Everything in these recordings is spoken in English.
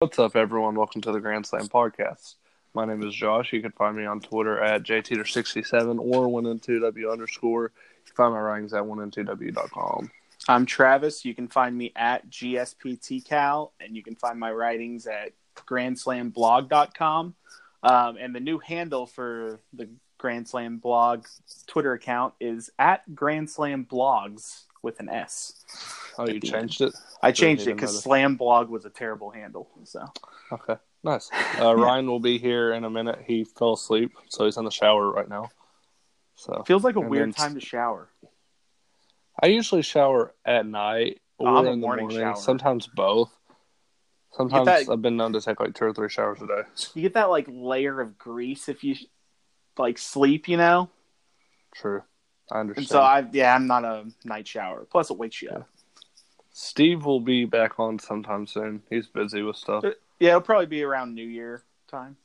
What's up, everyone? Welcome to the Grand Slam podcast. My name is Josh. You can find me on Twitter at jteeter67 or 1and2w underscore. You can find my writings at 1and2w.com. I'm Travis. You can find me at GSPTCal, and you can find my writings at GrandSlamBlog.com. Um, and the new handle for the Grand Slam blog Twitter account is at Grand Slam Blogs with an S. Oh, you changed it? I changed it because Slam Blog was a terrible handle. So Okay, nice. Uh, Ryan will be here in a minute. He fell asleep, so he's in the shower right now. So feels like a And weird then- time to shower. I usually shower at night or I'm in the morning morning. shower. Sometimes both. Sometimes that- I've been known to take like two or three showers a day. You get that like layer of grease if you like sleep, you know. True, I understand. And so I yeah, I'm not a night shower. Plus, it wakes you up. Steve will be back on sometime soon. He's busy with stuff. Yeah, it'll probably be around New Year time.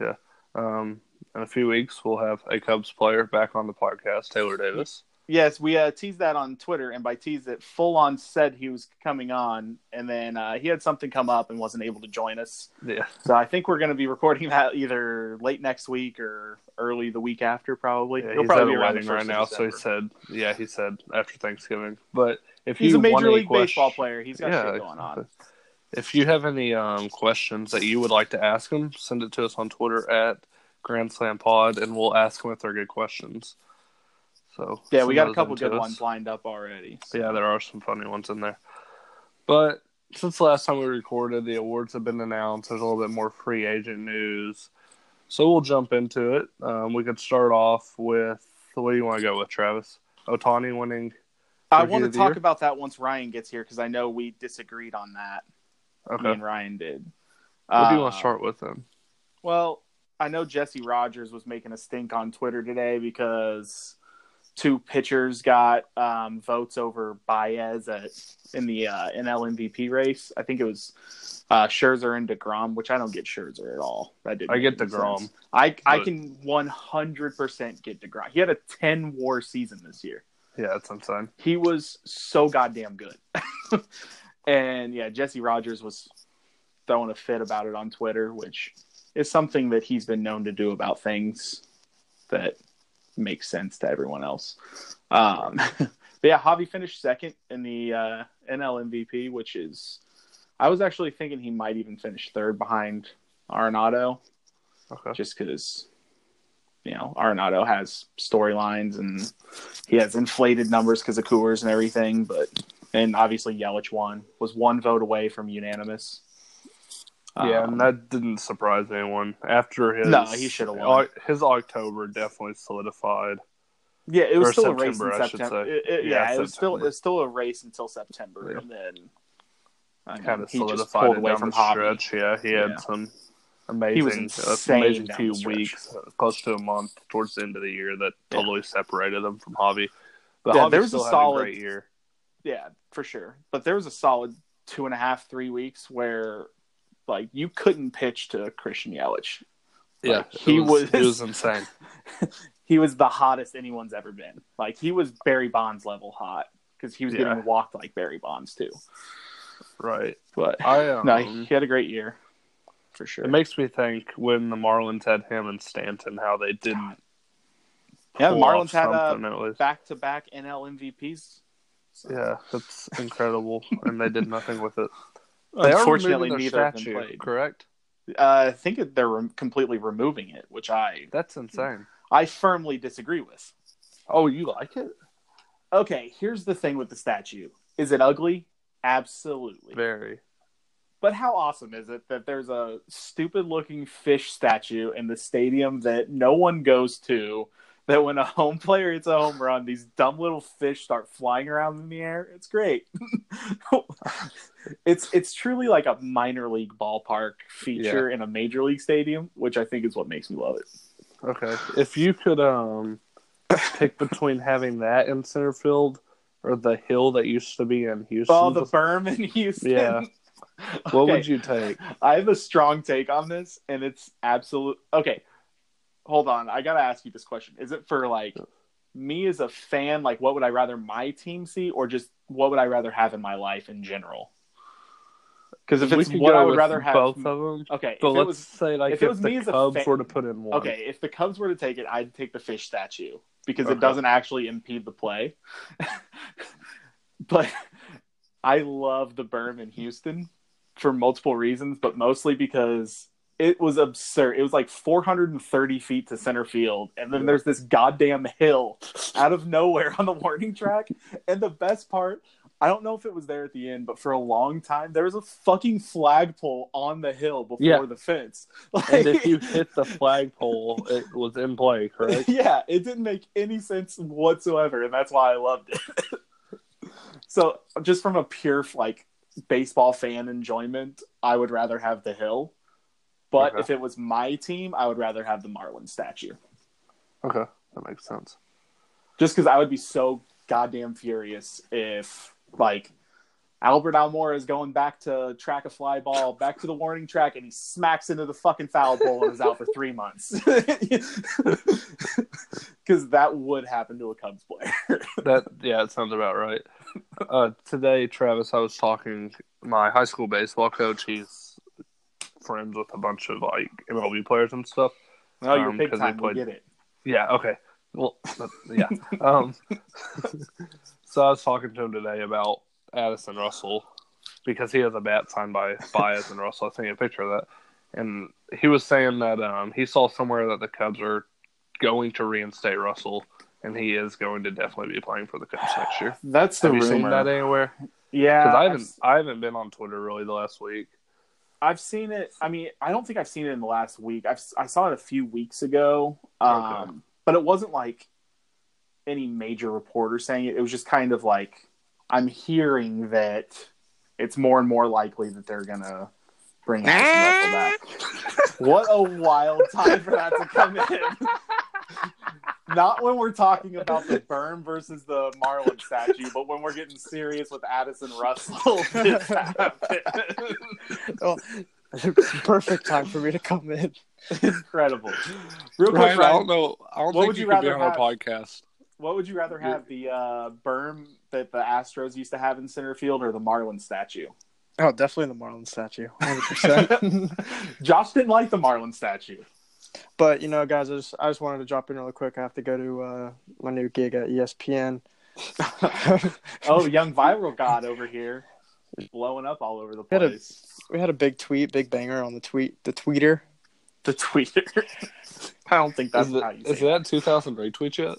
Yeah. Um, in a few weeks, we'll have a Cubs player back on the podcast, Taylor Davis. Yes, we uh, teased that on Twitter, and by tease it, full on said he was coming on, and then uh, he had something come up and wasn't able to join us. Yeah, So I think we're going to be recording that either late next week or early the week after, probably. yeah It'll he's at probably a be around wedding right now, of so he said, yeah, he said after Thanksgiving. But if he's a major league baseball player. He's got Yeah, shit going on. If you have any um, questions that you would like to ask him, send it to us on Twitter at Grand Slam Pod, and we'll ask him if they're good questions. So Yeah, we got a couple good us. ones lined up already. So- Yeah, there are some funny ones in there. But since the last time we recorded, the awards have been announced. There's a little bit more free agent news. So we'll jump into it. Um, we could start off with what do you want to go with, Travis? Otani winning. I want to talk year? about that once Ryan gets here because I know we disagreed on that. Me Okay. and Ryan did. What do you want Uh, to start with then? Well, I know Jesse Rogers was making a stink on Twitter today because two pitchers got um, votes over Baez at in the uh, NL MVP race. I think it was uh, Scherzer and Degrom, which I don't get Scherzer at all. That didn't I get DeGrom. sense. I I can one hundred percent get Degrom. He had a ten WAR season this year. Yeah, it's insane. He was so goddamn good. and yeah, Jesse Rogers was throwing a fit about it on Twitter, which is something that he's been known to do about things that make sense to everyone else. Um, but yeah, Javi finished second in the uh, NL MVP, which is, I was actually thinking he might even finish third behind Arenado Okay. just because you know Arenado has storylines and he has inflated numbers because of Coors and everything, but and obviously Yelich won was one vote away from unanimous. Yeah, Um, and that didn't surprise anyone. After his No, he should've won. His October definitely solidified. yeah, it was or still a race in September, I September. It- it- Yeah, yeah, it was still September. it's still a race until September, Yeah. and then I mean, Kind of he just solidified pulled it away from the stretch. Yeah, he had Yeah. some He was amazing, insane amazing the weeks, uh, close to a month towards the end of the year that Yeah. totally separated him from Javi. But Yeah, Javi there was a solid- great year. Yeah, for sure. But there was a solid two and a half, three weeks where like you couldn't pitch to Christian Yelich. Yeah, Like, it he was- he was insane. he was the hottest anyone's ever been. Like he was Barry Bonds level hot because he was Yeah. getting walked like Barry Bonds too. Right. But I um, no, he had a great year for sure. It makes me think when the Marlins had him and Stanton, how they didn't. yeah, the Marlins had something uh, back to back NL MVPs. So, Yeah, that's incredible, and they did nothing with it. They are unfortunately, removing neither their of them statue, played. correct? Uh, I think they're rem- completely removing it, which I That's insane. I firmly disagree with. Oh, you like it? Okay, here's the thing with the statue: is it ugly? Absolutely. Very. But how awesome is it that there's a stupid looking fish statue in the stadium that no one goes to? That when a home player hits a home run, these dumb little fish start flying around in the air. It's great. it's it's truly like a minor league ballpark feature in a major league stadium, which I think is what makes me love it. Okay. If you could um pick between having that in center field or the hill that used to be in Houston, Oh, the berm in Houston. Yeah. what Okay. would you take? I have a strong take on this, and it's absolute. Okay, hold on. I gotta ask you this question: Is it for like me as a fan? Like, what would I rather my team see, or just what would I rather have in my life in general? Because if we it's what I would rather have, both of them. okay. But let's was say like if if, it was the me as a Cubs fan- were to put in one. okay, if the Cubs were to take it, I'd take the fish statue because Okay. it doesn't actually impede the play. but I love the berm in Houston for multiple reasons, but mostly because it was absurd. It was like 430 feet to center field, and then there's this goddamn hill out of nowhere on the warning track. And the best part, I don't know if it was there at the end, but for a long time there was a fucking flagpole on the hill before Yeah. the fence. And if you hit the flagpole, it was in play, correct? yeah, it didn't make any sense whatsoever, and that's why I loved it. so, just from a pure like baseball fan enjoyment, I would rather have the hill. But Okay. if it was my team, I would rather have the Marlin statue. Okay, that makes sense. Just because I would be so goddamn furious if like Albert Almora is going back to track a fly ball, back to the warning track, and he smacks into the fucking foul pole and is out for three months. Because that would happen to a Cubs player. That yeah, it sounds about right. Uh, today, Travis, I was talking. My high school baseball coach. He's friends with a bunch of like MLB players and stuff. You're Um, big 'cause they time. Played- get it. Yeah. Okay. Well, yeah. um, so I was talking to him today about Addison Russell because he has a bat signed by by Addison Russell. I sent you a picture of that, and he was saying that um, he saw somewhere that the Cubs are going to reinstate Russell, and he is going to definitely be playing for the Cubs next year. That's the Have you seen that anywhere? yeah, Because I I've, haven't I haven't been on Twitter really the last week. I've seen it. I mean, I don't think I've seen it in the last week. I've I saw it a few weeks ago, um, Okay. but it wasn't like any major reporter saying it. It was just kind of like I'm hearing that it's more and more likely that they're gonna bring Addison Russell back. what a wild time for that to come in. Not when we're talking about the berm versus the Marlin statue, but when we're getting serious with Addison Russell. This happened. Oh, perfect time for me to come in. Incredible. Real quick, Ryan, I don't know. I don't what think would you, you could be rather on have? our podcast. what would you rather have? The uh, berm that the Astros used to have in center field or the Marlin statue? Oh, definitely the Marlin statue, hundred percent. Josh didn't like the Marlin statue. But you know, guys, I just I just wanted to drop in really quick. I have to go to uh, my new gig at ESPN. Oh, young viral god over here, blowing up all over the Had a- place. we had a big tweet, big banger on the tweet, the tweeter. The tweeter. I don't think that's Is, it, how you is say it. that 2,000 retweets yet?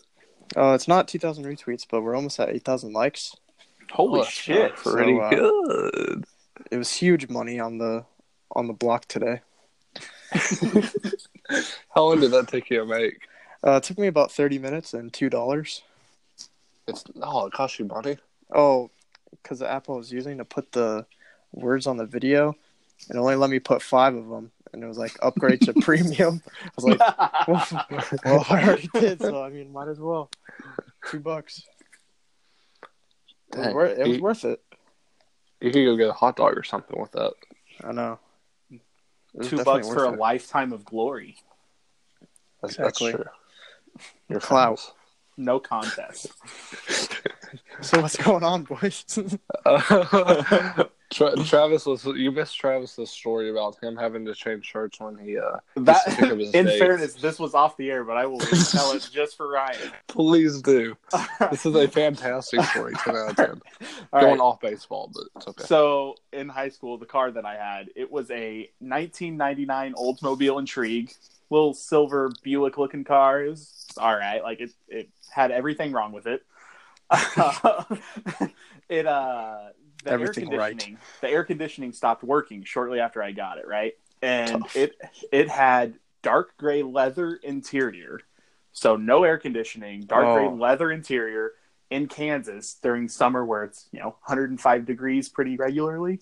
Uh, it's not 2,000 retweets, but we're almost at 8,000 likes. Holy Oh, shit! so, Pretty uh, good. It was huge money on the on the block today. How long did that take you to make? Uh, it took me about 30 minutes and two dollars. It's oh, it cost you money. Oh, because the app I was using to put the words on the video, it only let me put five of them, and it was like upgrade to premium. I was like, well, well, I already did, so I mean, might as well. Two bucks. It was, Dang. it was You- worth it. You could go get a hot dog or something with that. I know. It Two bucks worth for a lifetime of glory. That's, Exactly. that's true. You're Clout. No contest. So what's going on, boys? Uh, Tra- Travis was you missed Travis's story about him having to change shirts when he uh That, Just think of his in dates. fairness, this was off the air, but I will tell it just for Ryan. please do. This is a fantastic story, ten out of ten. All Going right. off baseball, but it's okay. So in high school, the car that I had, it was a 1999 Oldsmobile Intrigue, little silver Buick looking car. It was all right. Like it, it had everything wrong with it. it uh, the Everything air right. conditioning, the air conditioning stopped working shortly after I got it. Right, and Tough. it it had dark gray leather interior, so no air conditioning, dark gray Oh. leather interior in Kansas during summer where it's you know 105 degrees pretty regularly,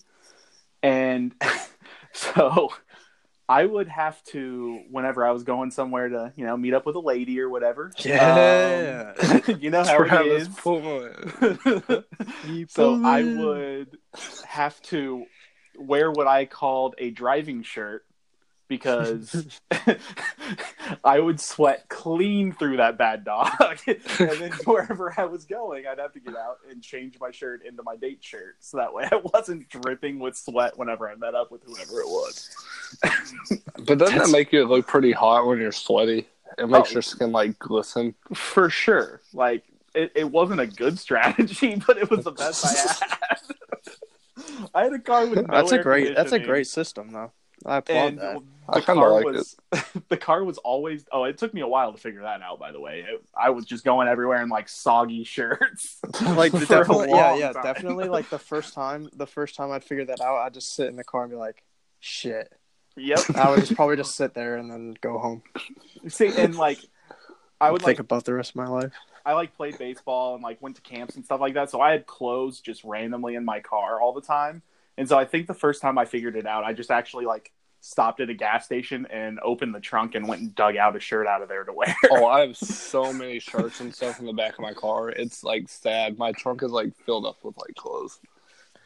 and so I would have to whenever I was going somewhere to you know meet up with a lady or whatever. Yeah. um, you know how it Travis is. Pullman. so I would have to wear what I called a driving shirt because I would sweat clean through that bad dog, and then wherever I was going, I'd have to get out and change my shirt into my date shirt, so that way I wasn't dripping with sweat whenever I met up with whoever it was. But doesn't That's- that make you look pretty hot when you're sweaty? It makes Oh. your skin like glisten. For sure, like it, it wasn't a good strategy, but it was the best I had. I had a car with no that's a air great. That's a great system, though. I applaud and that. I the kinda car liked was the car was always oh it took me a while to figure that out by the way It- i was just going everywhere in like soggy shirts Like for a definitely, yeah, yeah, time. definitely. Like the first time, the first time I'd figure that out, I'd just sit in the car and be like, "Shit." Yep I would just probably just sit there and then go home. see and like i would think like about the rest of my life. i like played baseball and like went to camps and stuff like that so i had clothes just randomly in my car all the time and so i think the first time i figured it out i just actually like stopped at a gas station and opened the trunk and went and dug out a shirt out of there to wear Oh, I have so many shirts and stuff in the back of my car. It's like sad. My trunk is like filled up with like clothes.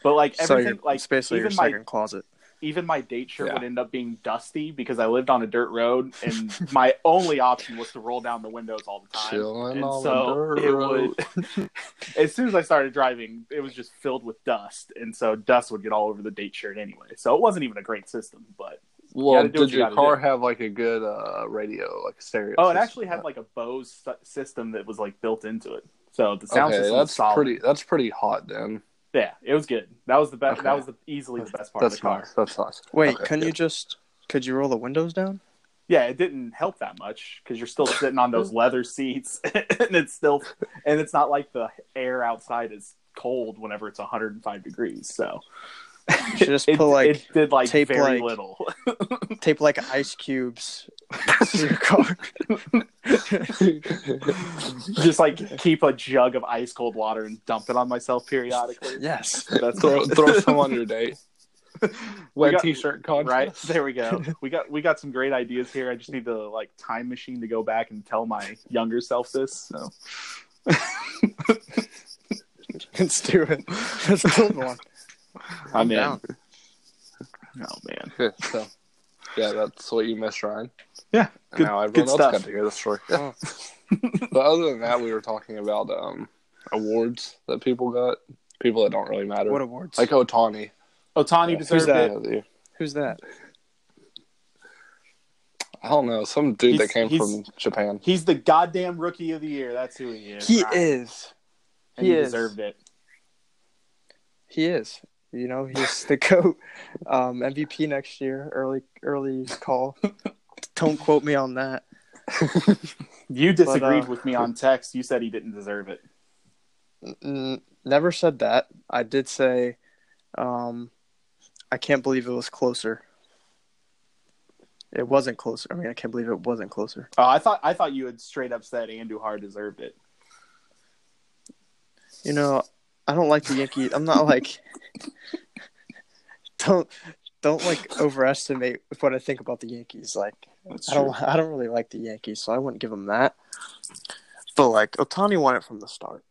but like So everything your, like it's basically your even my second closet. Even my date shirt Yeah. would end up being dusty because I lived on a dirt road, and my only option was to roll down the windows all the time. Chilling and on so the dirt it road. would. as soon as I started driving, it was just filled with dust, and so dust would get all over the date shirt anyway. So it wasn't even a great system, but Well, what did you your car do. have like a good uh, radio, like stereo? oh, it actually had like a Bose system that was like built into it. So the sound okay, system was that's solid. pretty. That's pretty hot then. Yeah, it was good. That was the best. Okay. That was the, easily the best part of That's the car. nice. That's nice. Wait, Okay, can you just? Could you roll the windows down? yeah, it didn't help that much because you're still sitting on those leather seats, and it's still, and it's not like the air outside is cold whenever it's 105 degrees. So You should just it, put like it did like tape, very like- little. tape like ice cubes to your car. Just like keep a jug of ice cold water and dump it on myself periodically. yes. That's throw throw some on your date. We Wet got- t-shirt contest. right there we go. We got we got some great ideas here. I just need the like time machine to go back and tell my younger self this. So Let's do it. Let's build one. I'm in. down. Oh man. So yeah, that's what you missed, Ryan. Yeah, And good- now everyone good else stuff. got to hear the story. Oh. but other than that, we were talking about um, awards that people got, people that don't really matter, What awards? like Otani. Otani Yeah, deserved that? it. of the year. Who's that? I don't know, some dude that came from Japan. He's the goddamn rookie of the year. That's who he is. He Ryan. is. And he he, is. deserved it. He is. You know, he's the goat. Um, MVP next year. Early, early call. Don't quote me on that. You disagreed uh, with me on text. You said he didn't deserve it. N- never said that. I did say, um, I can't believe it was closer. It wasn't closer. I mean, I can't believe it wasn't closer. Oh, I thought I thought you had straight up said Andujar deserved it. You know, I don't like the Yankees. I'm not like don't don't like overestimate what I think about the Yankees. Like That's I don't I don't really like the Yankees, so I wouldn't give them that. But like Otani won it from the start.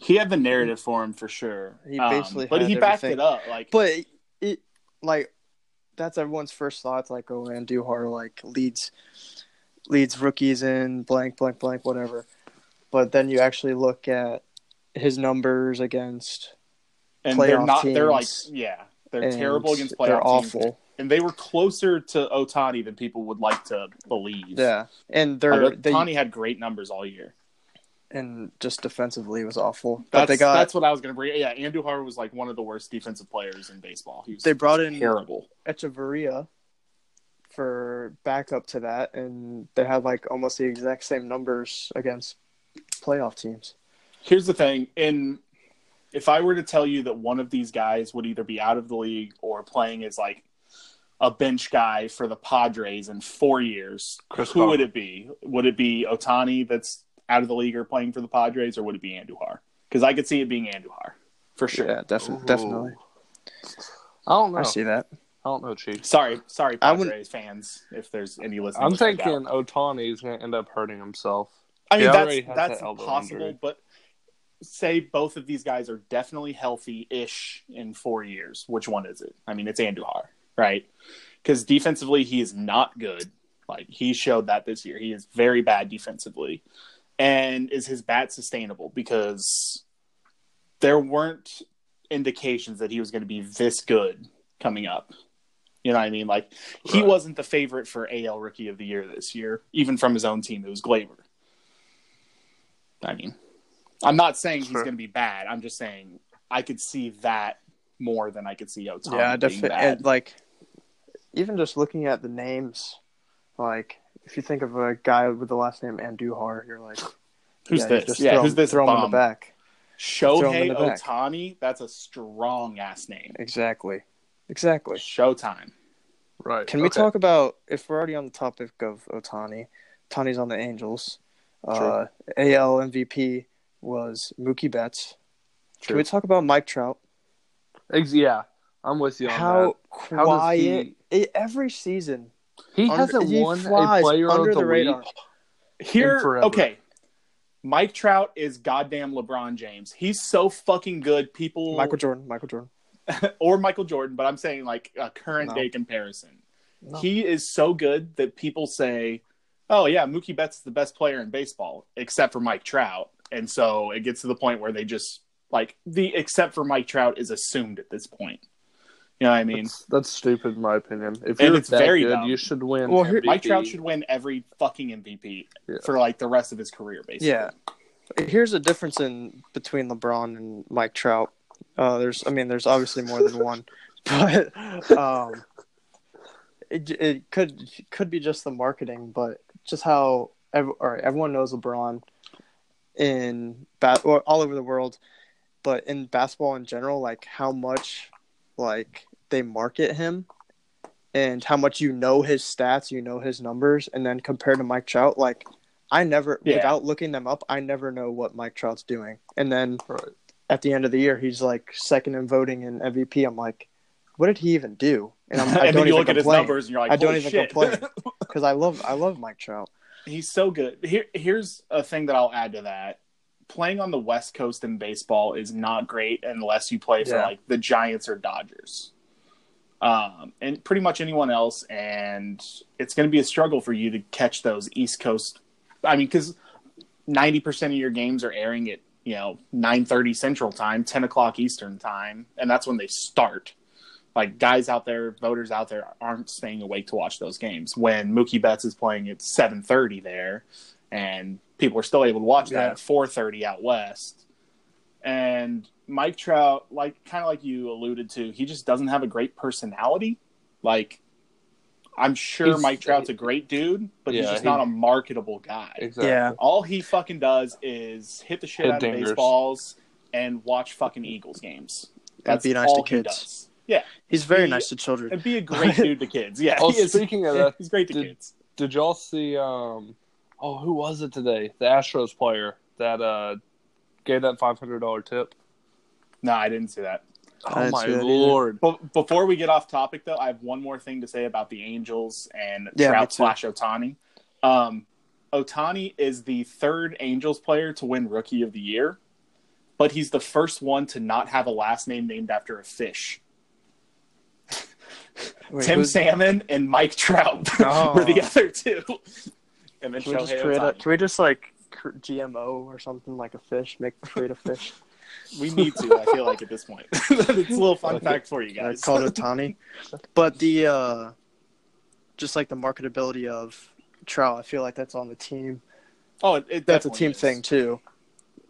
He had the narrative for him for sure. He Um, basically but had he backed everything. it up. Like, But it, it like that's everyone's first thoughts. Like, oh, Andujar like leads leads rookies in blank blank blank whatever. But then you actually look at his numbers against and they're not. They're like, yeah, they're and terrible against playoff They're teams. awful. and they were closer to Otani than people would like to believe. Yeah, and they're Like, they Otani had great numbers all year. and just defensively was awful. That's, But they got that's what I was going to bring. Yeah, Andujar was like one of the worst defensive players in baseball. He was they brought in terrible. Hechavarria for backup to that, and they had like almost the exact same numbers against playoff teams. Here's the thing: in if I were to tell you that one of these guys would either be out of the league or playing as like a bench guy for the Padres in four years, Chris who would it be? Would it be Otani that's out of the league or playing for the Padres, or would it be Andujar? Because I could see it being Andujar for sure. Yeah, defi- definitely. I don't know. I see that. I don't know, Chief. Sorry, sorry, I Padres wouldn't- fans, if there's any listening. I'm thinking out. Otani's going to end up hurting himself. I mean, He that's that's that possible, injury. but say both of these guys are definitely healthy-ish in four years. Which one is it? I mean, it's Andujar, right? because defensively he is not good. Like he showed that this year, he is very bad defensively. And is his bat sustainable? Because there weren't indications that he was going to be this good coming up. You know what I mean? Like he wasn't the favorite for AL Rookie of the Year this year, even from his own team. It was Gleyber. I mean, I'm not saying he's Sure. going to be bad. I'm just saying I could see that more than I could see Otani yeah, being definitely. bad. Like, even just looking at the names, like if you think of a guy with the last name Andujar, you're like, Who's yeah, this? Yeah, throw who's him- this Throw him in the back. throw him in Shohei the back. Otani, that's a strong ass name. Exactly. Exactly. Showtime. Right. Can we talk about if we're already on the topic of Otani? Otani's on the Angels. Uh, AL MVP was Mookie Betts. Can we talk about Mike Trout? Ex- Yeah, I'm with you on How that. How does quiet every season. He hasn't he won a flies player under of the, the radar. week. Here, forever. okay. Mike Trout is goddamn LeBron James. He's so fucking good. People Michael Jordan. Michael Jordan. or Michael Jordan, but I'm saying like a current No. day comparison. No. He is so good that people say, "Oh yeah, Mookie Betts is the best player in baseball, except for Mike Trout." And so it gets to the point where they just like the except for Mike Trout is assumed at this point. You know what I mean? That's, that's stupid in my opinion. If And you're it's that very good, dumb. you should win. Well, here- Mike Trout should win every fucking MVP Yeah. for like the rest of his career, basically. Yeah. Here's a difference in between LeBron and Mike Trout. Uh, there's, I mean, there's obviously more than one, but um, it it could could be just the marketing, but just how ev- all right, everyone knows LeBron in bat or all over the world, but in basketball in general, like how much like they market him and how much you know his stats, you know his numbers, and then compared to Mike Trout, like I never, Yeah. without looking them up, I never know what Mike Trout's doing. And then Right. at the end of the year, he's like second in voting in MVP. I'm like, what did he even do? And I'm, I and don't then you even look at his numbers and you're like, I don't even shit." complain. because I love, I love Mike Trout. He's so good. Here, here's a thing that I'll add to that. Playing on the West Coast in baseball is not great unless you play for Yeah. like the Giants or Dodgers, um, and pretty much anyone else. And it's going to be a struggle for you to catch those East Coast. I mean, because ninety percent of your games are airing at you know nine thirty Central Time, ten o'clock Eastern Time, and that's when they start. Like guys out there, voters out there aren't staying awake to watch those games. When Mookie Betts is playing at seven thirty there, and people are still able to watch that at four thirty out west. And Mike Trout, like kind of like you alluded to, he just doesn't have a great personality. Like I'm sure He's- Mike Trout's a great dude, but he's just he- not a marketable guy. Exactly. Yeah. All he fucking does is hit the shit Hit out dingers. of baseballs and watch fucking Eagles games. That's That'd be nice all to he kids. does. Yeah, He's very He- nice to children. and be a great dude to kids. Yeah, Oh, he is. speaking of that, he's great to did- kids. Did y'all see? Um, oh, who was it today? The Astros player that uh, gave that five hundred dollar tip. No, I didn't see that. Oh didn't my see either. lord! But before we get off topic, though, I have one more thing to say about the Angels and Yeah, Trout slash Otani. Um, Otani is the third Angels player to win Rookie of the Year, but he's the first one to not have a last name named after a fish. Wait, Tim who's- Salmon and Mike Trout Oh. were the other two. And then Can we just create a, can we just like GMO or something like a fish? Make create a fish. We need to, I feel like, at this point. it's a little fun fact for you guys. called Otani. But the uh, just like the marketability of Trout, I feel like that's on the team. oh, it, it That's a team is. thing too.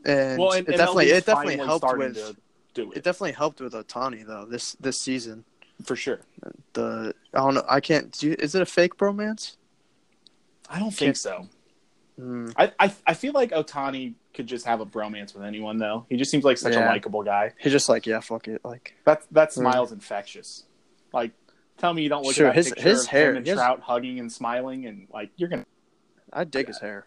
And, Well, and, it and definitely it definitely helped with to do it it, definitely helped with Otani though this this season. For sure. The I don't know I can't. Do you, is it a fake bromance? I don't think so. Hmm. I, I I feel like Otani could just have a bromance with anyone though. He just seems like such a likable guy. He's just like yeah, fuck it. Like That that Mm. smile's infectious. Like, tell me you don't look Sure, at that his- picture his of hair- him and his- Trout hugging and smiling and like you're gonna. I dig his hair.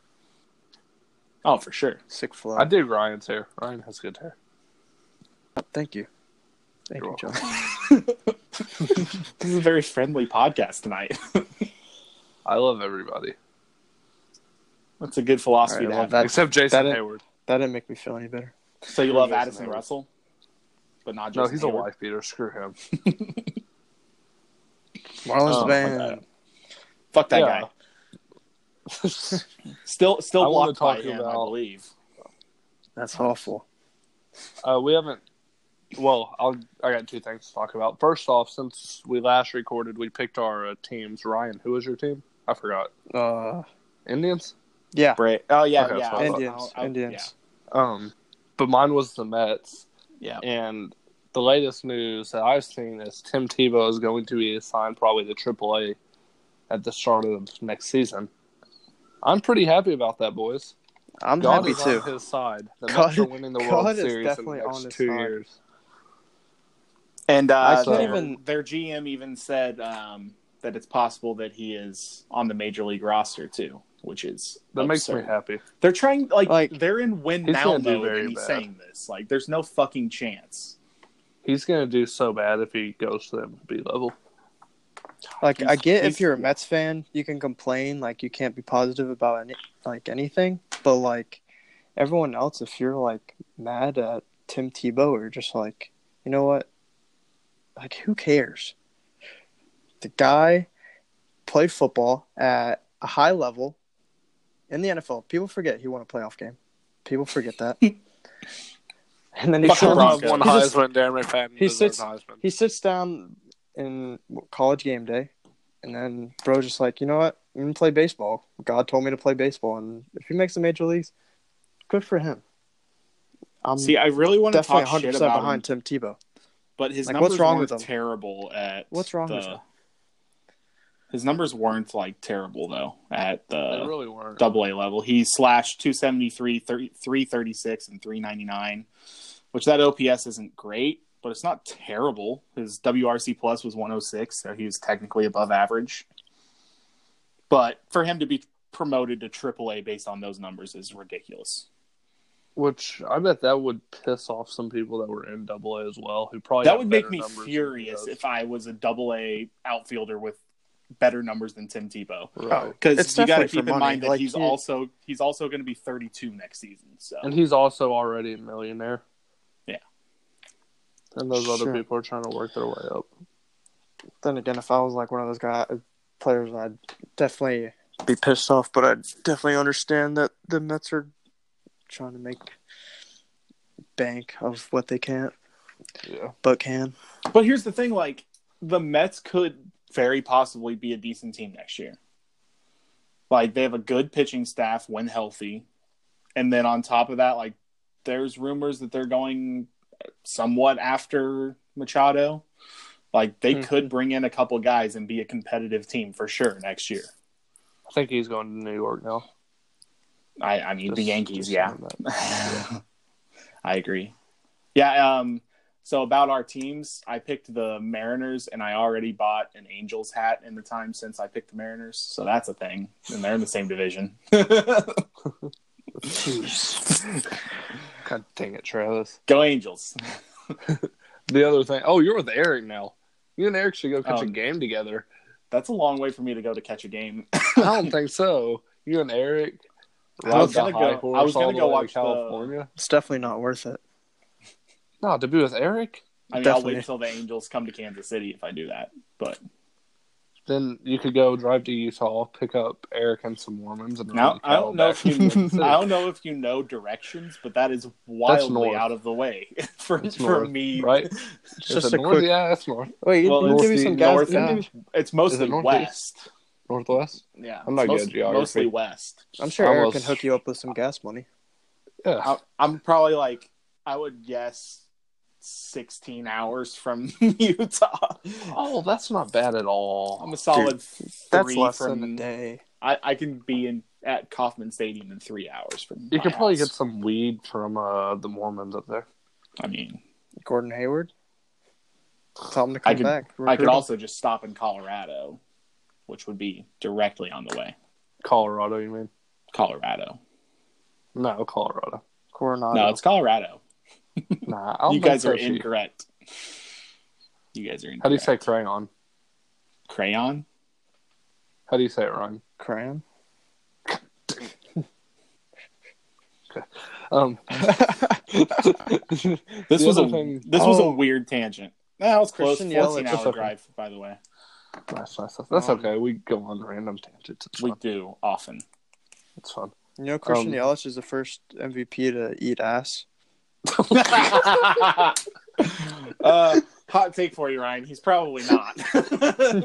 Oh, for sure. Sick flow. I dig Ryan's hair. Ryan has good hair. Thank you. Thank You're you, John. This is a very friendly podcast tonight. I love everybody That's a good philosophy All right, to have. that- except Jason that- Heyward. That didn't make me feel any better. so you love Jason Addison Heyward. Russell, but not No, Jason he's a wife beater. Screw him. Marlins Oh, ban. Fuck that Yeah. guy. Still, still I blocked by talk him, I about- believe. That's awful. Uh, we haven't. Well, I'll. I got two things to talk about. First off, since we last recorded, we picked our uh, teams. Ryan, who was your team? I forgot. Uh, Indians. yeah, Bra- oh yeah, Okay, yeah. so I- Indians. I- I- Indians. Um, but mine was the Mets. Yeah. And the latest news that I've seen is Tim Tebow is going to be assigned probably to AAA at the start of next season. I'm pretty happy about that, boys. I'm God happy is too. on his side. The God- Mets are winning the God World is Series in definitely the on next two side. years. And uh, I can't their, even- their GM even said um, that it's possible that he is on the major league roster too, which is That makes me happy. They're trying like, Like, they're in win he's now mode, and he's bad. saying this. Like, there's no fucking chance. He's going to do so bad if he goes to the MLB level. Like I get if you're a Mets fan, you can complain like you can't be positive about any like anything, but like everyone else, if you're like mad at Tim Tebow or just like, you know what, like who cares? The guy played football at a high level in the NFL. People forget he won a playoff game. People forget that. and then he, Fuck the comes- One he just- Heisman, Darren McFadden he sits- Heisman. he sits down in college game day, and then bro just like, you know what? I'm gonna play baseball. God told me to play baseball, and if he makes the major leagues, good for him. I'm See, I really want to definitely talk 100 shit percent about behind him, Tim Tebow. But his Like, numbers what's wrong weren't with him? terrible at What's wrong the, with him? His numbers weren't like terrible though at They the really weren't. double A level. He slashed 273, 30, 336, and 399, which that OPS isn't great, but it's not terrible. His WRC plus was 106, so he was technically above average. But for him to be promoted to AAA based on those numbers is ridiculous. Which I bet that would piss off some people that were in Double A as well, who probably that would make me numbers than he furious if I was a double A outfielder with better numbers than Tim Tebow. Right. Oh, because It's you got to keep in money. mind that Like, he's you- also he's also going to be 32 next season. So And he's also already a millionaire. Yeah. And those other people are trying to work their way up. Then again, if I was like one of those guy uh, players, I'd definitely be pissed off. But I'd definitely understand that the Mets are trying to make bank of what they can't, Yeah. but can. But here's the thing: like the Mets could very possibly be a decent team next year. Like they have a good pitching staff when healthy, and then on top of that, like there's rumors that they're going somewhat after Machado. Like they Mhm. could bring in a couple guys and be a competitive team for sure next year. I think he's going to New York now. I, I mean the Yankees, just yeah. I agree. Yeah, um so about our teams, I picked the Mariners and I already bought an Angels hat in the time since I picked the Mariners. So that's a thing. And they're in the same division. God dang it, Travis. Go Angels. The other thing. Oh, you're with Eric now. You and Eric should go catch a Um, game together. That's a long way for me to go to catch a game. I don't think so. You and Eric I was gonna go- I was gonna go way to watch the- California. It's definitely not worth it. No, to be with Eric, I mean, Definitely. I'll wait till the Angels come to Kansas City if I do that. But then you could go drive to Utah, pick up Eric and some Mormons, and now I don't know if you to I don't know if you know directions, but that is wildly out of the way for It's for north, me. right? It's just it a north? quick. Yeah, that's north. Wait, you, Well, you it's give me some gas. north you and- give me- It's mostly northeast? west. Northwest. Yeah, I'm not it's good most- at geography. Mostly west. I'm sure Eric can hook you up with some gas money. Yeah. I, I'm probably like I would guess 16 hours from Utah. Oh, that's not bad at all. I'm a solid That's three less from. than a day. I, I can be in at Kauffman Stadium in three hours from. You my could probably get some weed from uh, the Mormons up there. I mean, Gordon Hayward. Tell him to I come could- back. I could him. also just stop in Colorado, which would be directly on the way. Colorado, you mean? Colorado. No, Colorado. Coronado. No, it's Colorado. Nah, I don't you guys are Chief. incorrect. You guys are incorrect. How do you say crayon? crayon? How do you say it, Ryan? Crayon. Um, This was a thing- this was a Oh. weird tangent. That was close. Christian Fourteen Yelich. hour drive, by the way. Nice, nice. That's, that's Um, okay. We go on random tangents. It's We fun. do often. It's fun. You know, Christian Um, Yelich is the first MVP to eat ass. uh, hot take for you, Ryan. He's probably not.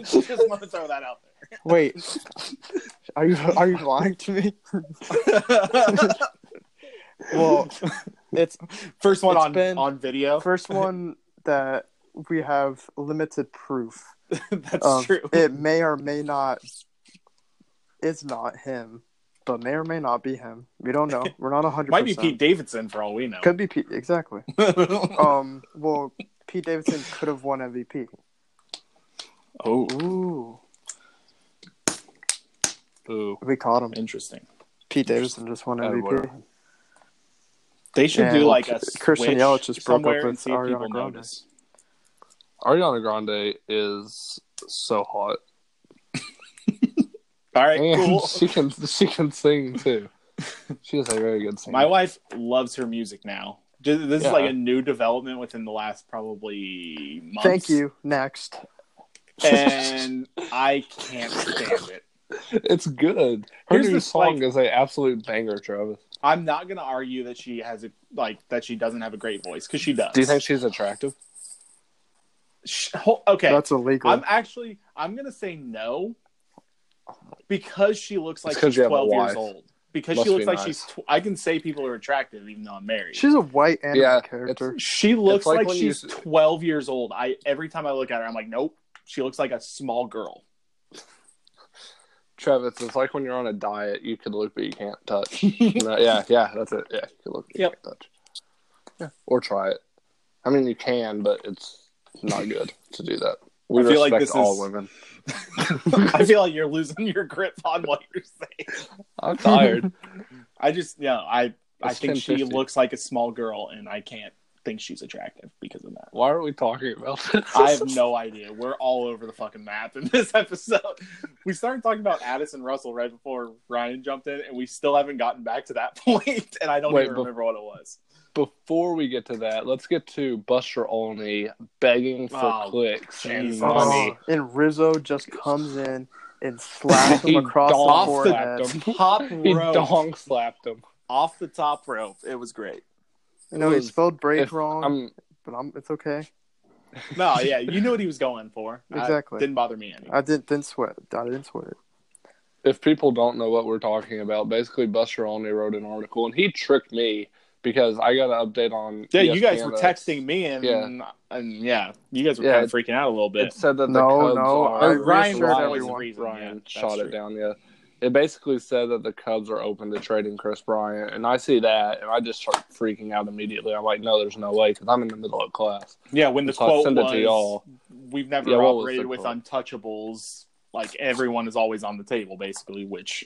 Just want to throw that out there. Wait, are you are you lying to me? Well, it's first one It's on been- on video. first one that we have limited proof. That's of. true. It may or may not. It's not him, but may or may not be him. We don't know. We're not hundred. Might be Pete Davidson for all we know. Could be Pete. Exactly. Um. Well, Pete Davidson could have won MVP. oh, Ooh. Ooh. We caught him. interesting. Pete Davidson just won MVP. They should And do like a Christian Yelich just broke up with see if people Ariana Grande. notice. Ariana Grande is so hot. All right, And cool. she can she can sing too. She is a very good singer. My wife loves her music now. Just- This Yeah. is like a new development within the last probably months. Thank you. Next. And I can't stand it. It's good. Her Here's new the- song like- is a absolute banger, Travis. I'm not gonna argue that she has a like that she doesn't have a great voice because she does. Do you think she's attractive? Sh- ho- okay, That's illegal. I'm actually I'm gonna say no because she looks like she's you have a 12 years old. Because Must she looks be like nice. she's. Tw- I can say people are attractive even though I'm married. She's a white anime Yeah, character. she looks like like, when you she's 12 years old. I every time I look at her, I'm like, nope. She looks like a small girl. Travis, it's like when you're on a diet, you can look but you can't touch. No, yeah, yeah, that's it. Yeah, you can look but you Yep. can't touch. Yeah, or try it. I mean, you can, but it's not good to do that. We I feel like respect this all is- women. I feel like you're losing your grip on what you're saying. I'm tired. I just, you know, I I It's think she looks like a small girl, and I can't think she's attractive because of that. Why are we talking about this? I have no idea. We're all over the fucking map in this episode. We started talking about Addison Russell right before Ryan jumped in, and we still haven't gotten back to that point, and I don't Wait, even remember what it was. Before we get to that, let's get to Buster Olney begging for Oh, clicks and money. Oh, and Rizzo just comes in and slaps him across dong the Off forehead. slapped him. Top He dong slapped him. off the top rope. It was great. You know, he spelled break If wrong, I'm but I'm, it's okay. No, yeah, you knew what he was going for. I- Exactly. didn't bother me any. I didn't, didn't sweat. I didn't sweat it. if people don't know what we're talking about, basically Buster Olney wrote an article and he tricked me because I got an update on. Yeah, you guys were texting me, and Yeah. and yeah, you guys were Yeah, kind of freaking out a little bit. It bit. said that the No, Cubs no, are. I Or Ryan reassured was everyone. reason. Ryan yeah, that's shot true. it down. Yeah, it basically said that the Cubs are open to trading Kris Bryant, and I see that, and I just start freaking out immediately. I'm like, no, there's no way, because I'm in the middle of class. Yeah, when the So quote send it was, to y'all. "We've never Yeah, operated with quote? untouchables. Like everyone is always on the table, basically." Which,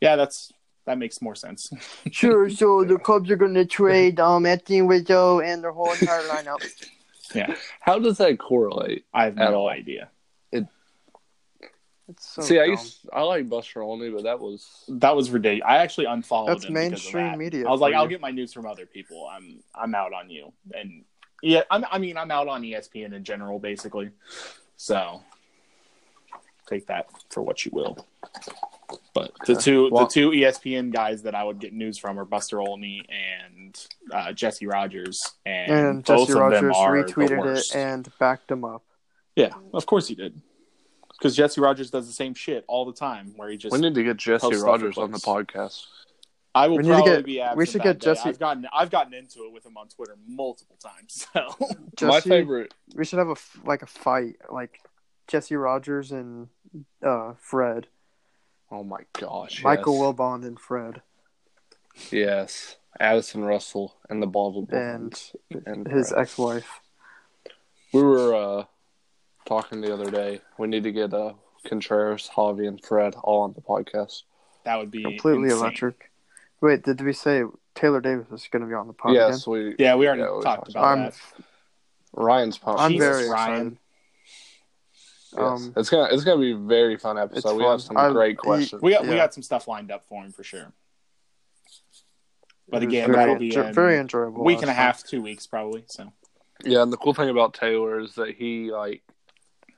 yeah, that's that makes more sense. Sure. So the Cubs are going to trade um Anthony Rizzo and their whole entire lineup. yeah, How does that correlate? I have At no all. idea. It's so see, I dumb. used I like Buster Olney, but that was That was ridiculous. I actually unfollowed That's him because of mainstream that. media I was for like, I'll get my news from other people. I'm I'm out on you, and yeah, I'm, I mean, I'm out on ESPN in general, basically. So take that for what you will. But the two Well- the two ESPN guys that I would get news from are Buster Olney and uh, Jesse Rogers, and, And both Jesse of them Rogers are the retweeted it and backed him up. yeah, of course he did. Because Jesse Rogers does the same shit all the time, where he just we need to get Jesse post stuff for Rogers on the podcast. I will We probably get- be absent we should get day. Jesse- I've gotten I've gotten into it with him on Twitter multiple times. So My favorite We should have a f- like a fight, like Jesse Rogers and uh, Fred, Oh my gosh. Michael yes. Wilbon and Fred, Yes. Addison Russell and the Bottle and and his Brad. ex-wife. We were uh, talking the other day. We need to get uh, Contreras, Javi, and Fred all on the podcast. that would be Completely insane. electric. Wait, did we say Taylor Davis is going to be on the podcast? yes, we. Yeah, we already Yeah, we talked talked about I'm that. Ryan's pumped. I'm Jesus, very Ryan. excited. Yes. um, it's gonna it's gonna be a very fun episode. It's we fun. have some I- great he- questions. We got we got some stuff lined up for him for sure. But again, very, that'll be enjo- in very enjoyable. week and a half, two weeks probably. So yeah, and the cool thing about Taylor is that he like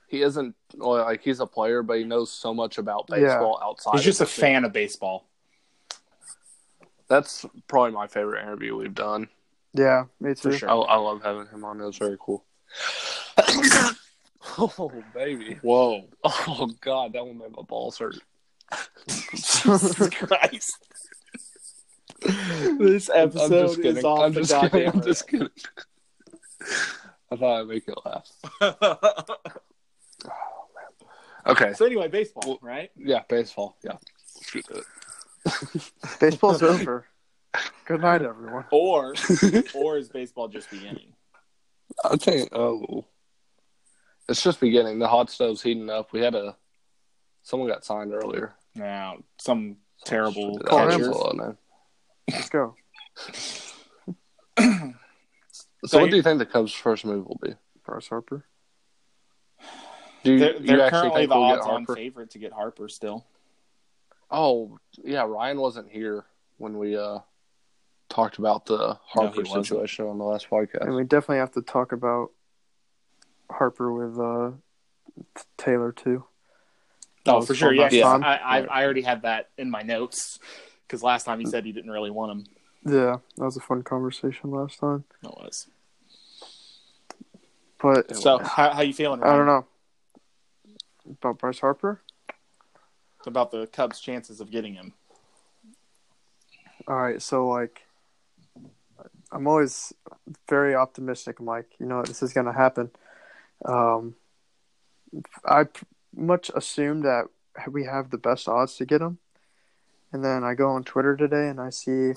he isn't like he's a player, but he knows so much about Yeah. baseball outside. He's of just a the field. fan of baseball. That's probably my favorite interview we've done. Yeah, me For too. sure. I, I love having him on. It was very cool. oh baby! Whoa. Oh god, that one made my balls hurt. Jesus Christ. this episode I'm just kidding. is off I'm the just goddamn kidding. I'm rails. just kidding. I thought I'd make you laugh. Oh, okay. so anyway, baseball, right? Yeah, baseball. Yeah. Shoot it. Baseball's over. Good night, everyone. Or or is baseball just beginning? I think. Oh, it's just beginning. The hot stove's heating up. We had a someone got signed earlier. Now, some terrible Should- catchers. Let's go. So, So what you- do you think the Cubs' first move will be? Bryce Harper. Do you, They're, they're actually currently think the we'll odds-on favorite to get Harper still. Oh, yeah. Ryan wasn't here when we uh talked about the Harper wasn't. situation on the last podcast. And we definitely have to talk about Harper with uh, Taylor too. Oh, for sure. Yeah, yeah. I, I I already had that in my notes because last time he said he didn't really want him. Yeah, that was a fun conversation last time. It was. But So how how you feeling? I don't know about Bryce Harper. about the Cubs' chances of getting him. All right, so like, I'm always very optimistic. I'm like, you know, this is gonna happen. Um, I much assume that we have the best odds to get him, and then I go on Twitter today and I see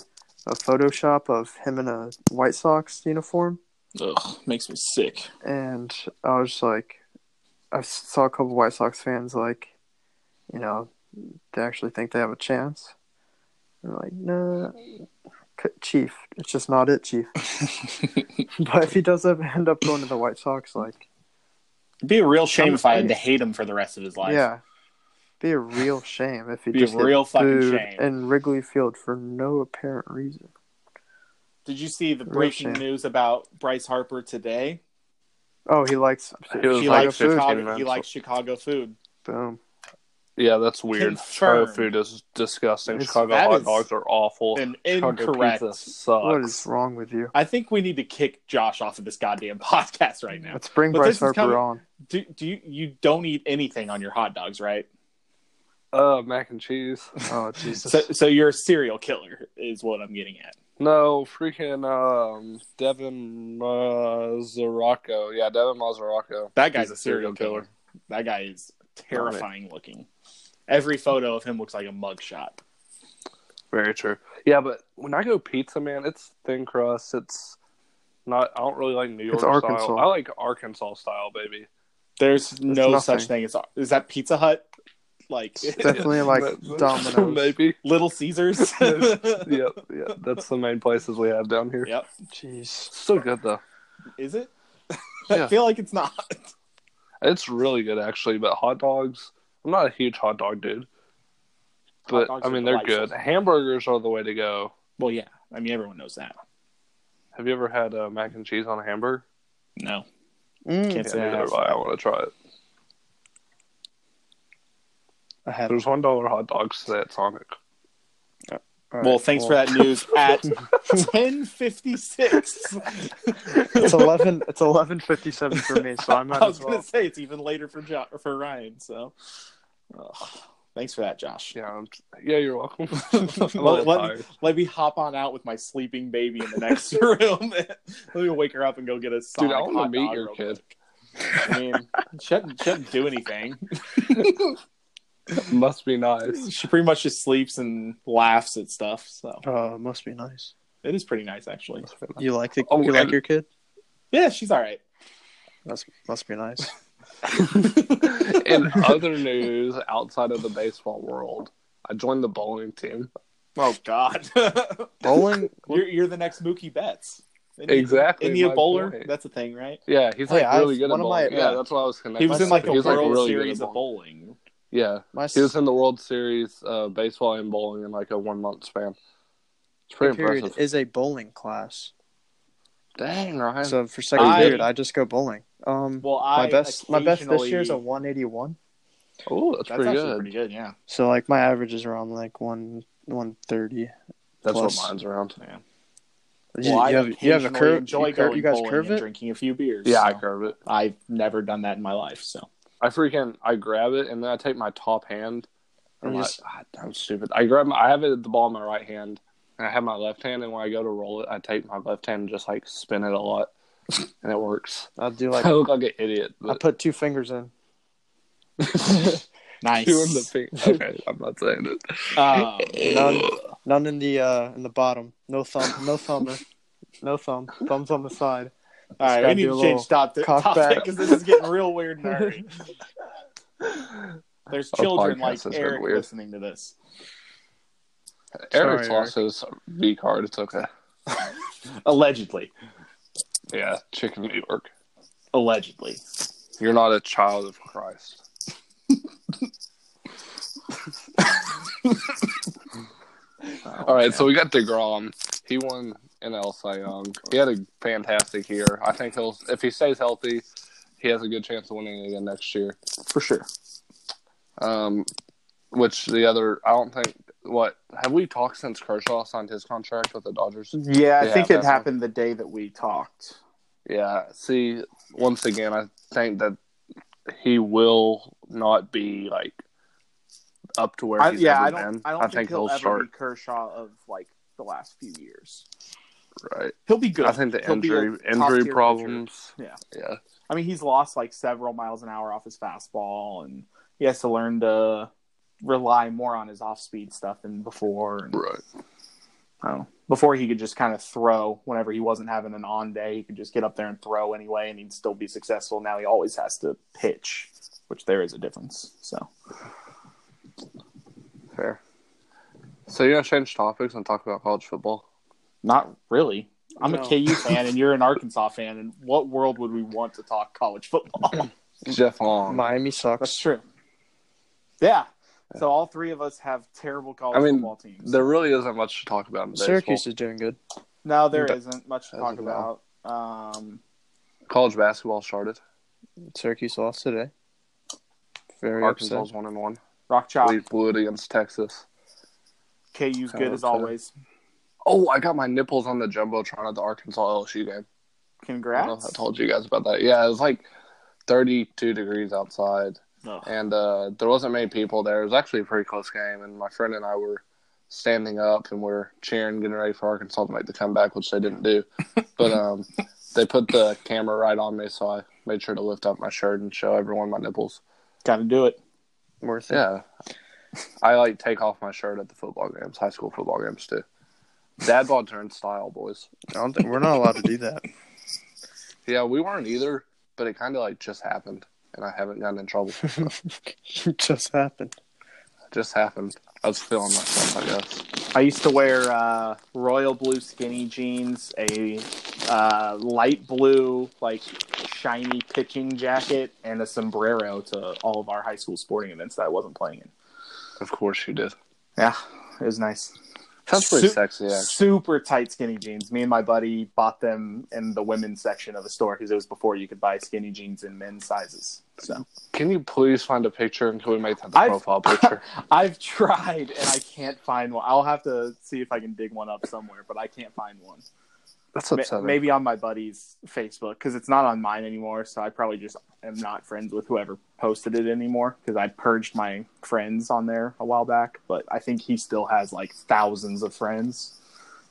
a Photoshop of him in a White Sox uniform, Ugh, makes me sick. and I was like, I saw a couple White Sox fans like, you know, they actually think they have a chance. They're like, no, nah, Chief, it's just not it, Chief. but if he does end up going to the White Sox, like, It'd be a real shame if I had to hate him for the rest of his life. yeah, be a real shame if he Be just get real fucking booed shame. in Wrigley Field for no apparent reason. Did you see the Real breaking shame. news about Bryce Harper today? Oh, he likes He he like likes 15 Chicago. minutes. He likes Chicago food. boom. Yeah, that's weird. Confirmed. Chicago food is disgusting. It's- Chicago hot dogs are awful. And incorrect. pizza sucks. What is wrong with you? I think we need to kick Josh off of this goddamn podcast right now. Let's bring But Bryce this is Harper on. Do, do you you don't eat anything on your hot dogs, right? Uh, mac and cheese. Oh Jesus! So so you're a serial killer is what I'm getting at. No, freaking um, Devin Mesoraco. Yeah, Devin Mesoraco. That guy's He's a serial killer. That guy is terrifying looking. Every photo of him looks like a mugshot. Very true. Yeah, but when I go pizza, man, it's thin crust. It's not. I don't really like New York It's Arkansas. style. I like Arkansas style, baby. There's no nothing. such thing as is that Pizza Hut? Like Definitely like But- Domino's. maybe. Little Caesars. yep, yeah. That's the main places we have down here. Yep. Jeez. Still good though. Is it? I feel like it's not. It's really good actually. But hot dogs, I'm not a huge hot dog dude. But I mean, they're good. Hamburgers are the way to go. Well, yeah. I mean, everyone knows that. Have you ever had uh, mac and cheese on a hamburger? No. Mm, Can't say I have. have I. I want to try it. I had. There's one dollar hot dogs today at Sonic. all right, Well, thanks for that news at 1056. It's eleven. It's eleven fifty-seven for me, so I might I was as going to say it's even later for jo- for Ryan. So, Ugh. thanks for that, Josh. Yeah, I'm, yeah, you're welcome. Let, let me, let me hop on out with my sleeping baby in the next room. let me wake her up and go get a Sonic Dude, I want to meet your kid. quick. I mean, she shouldn't, she shouldn't do anything. Must be nice. She pretty much just sleeps and laughs at stuff. So Oh, must be nice. it is pretty nice, actually. You like the, Oh, you like your kid? Yeah, she's all right. That's must be nice. In other news outside of the baseball world, I joined the bowling team. Oh God, Bowling. you're you're the next Mookie Betts. Isn't Exactly Isn't he a bowler? point. That's a thing, right? Yeah, he's Hey, like really I've- good at of my- bowling. yeah, yeah. that's what I was connecting. He was in like the He's, World really Series at of bowling. Yeah, My he was in the World Series, uh, baseball and bowling in like a one month span. It's pretty period impressive. is a bowling class. Dang, Ryan. So for second I- period, I just go bowling. Um, Well, I my best my best this year is a 181. oh, that's, That's pretty actually good. pretty good. Yeah. So like my average is around like one 130. That's Plus. what mine's around. You, Well, I you have you have a curve. Enjoy You, cur- going you guys curve it. drinking a few beers. Yeah, I curve it. I've never done that in my life. So I freaking I grab it and then I take my top hand. And I'm you like, just- ah, I'm stupid. I grab my, I have it the ball in my right hand, and I have my left hand. And when I go to roll it, I take my left hand and just like spin it a lot, and it works. I'll do like I look like an idiot. I But put two fingers in. nice. doing the thing. Okay, I'm not saying it. Um, None, none in the uh in the bottom. No thumb. No thumb. No thumb. Thumbs on the side. all right, gotta we need do a to little change topic cock topic back. because this is getting real weird and hairy. There's Our children podcast like has been Eric weird. listening to this. Eric's Sorry, lost his V card. It's okay. Allegedly, Yeah, chicken New York. allegedly. You're not a child of Christ. All right, so we got Degrom. He won NL Cy Young. He had a fantastic year. I think he'll, if he stays healthy, he has a good chance of winning again next year. For sure. Um, which the other, I don't think. What have we talked since Kershaw signed his contract with the Dodgers? Yeah, I think it happened the day that we talked. Yeah. See, once again, I think that he will not be like up to where I, he's yeah, I don't. been. I don't think, think he'll, he'll ever start be Kershaw of like the last few years. right. He'll be good. I think the He'll injury injury pitcher. problems. Yeah. Yeah. I mean, he's lost like several miles an hour off his fastball, and he has to learn to rely more on his off-speed stuff than before. And, Right. I don't know. Before he could just kind of throw whenever he wasn't having an on day, he could just get up there and throw anyway, and he'd still be successful. Now he always has to pitch, which there is a difference. So Fair. So you're gonna change topics and talk about college football? not really. I'm No. a KU fan, and you're an Arkansas fan. And what world would we want to talk college football? Jeff Long. Miami sucks. That's true. Yeah. So all three of us have terrible college I mean, football teams. There really isn't much to talk about in baseball. Syracuse is doing good. No, there But- isn't much to talk about. Um, College basketball started. Syracuse lost today. Very Arkansas's upset. one and one. Rock Chalk, Blew, blew it against Texas. KU's good as always. Oh, I got my nipples on the jumbotron at the Arkansas LSU game. I don't know Congrats. if I told you guys about that. Yeah, it was like 32 degrees outside, Ugh. and uh, there wasn't many people there. It was actually a pretty close game, and my friend and I were standing up and we're cheering, getting ready for Arkansas to make the comeback, which they didn't do. but um, they put the camera right on me, so I made sure to lift up my shirt and show everyone my nipples. Got to do it. Worth it. Yeah, I like take off my shirt at the football games, high school football games too. Dad bod turn style, boys. I don't think we're not allowed to do that. Yeah, we weren't either, but it kind of like just happened, and I haven't gotten in trouble. it just happened. It just happened. I was feeling myself, I guess. I used to wear uh, royal blue skinny jeans, a uh, light blue, like shiny pitching jacket, and a sombrero to all of our high school sporting events that I wasn't playing in. Of course you did. Yeah, it was nice. Sounds pretty Su- sexy, actually. Super tight skinny jeans. Me and my buddy bought them in the women's section of the store because it was before you could buy skinny jeans in men's sizes. So Can you please find a picture and can we make that the I've- profile picture? I've tried and I can't find one. I'll have to see if I can dig one up somewhere, but I can't find one. That's upsetting. Maybe on my buddy's Facebook because it's not on mine anymore. So I probably just am not friends with whoever posted it anymore because I purged my friends on there a while back. But I think he still has like thousands of friends.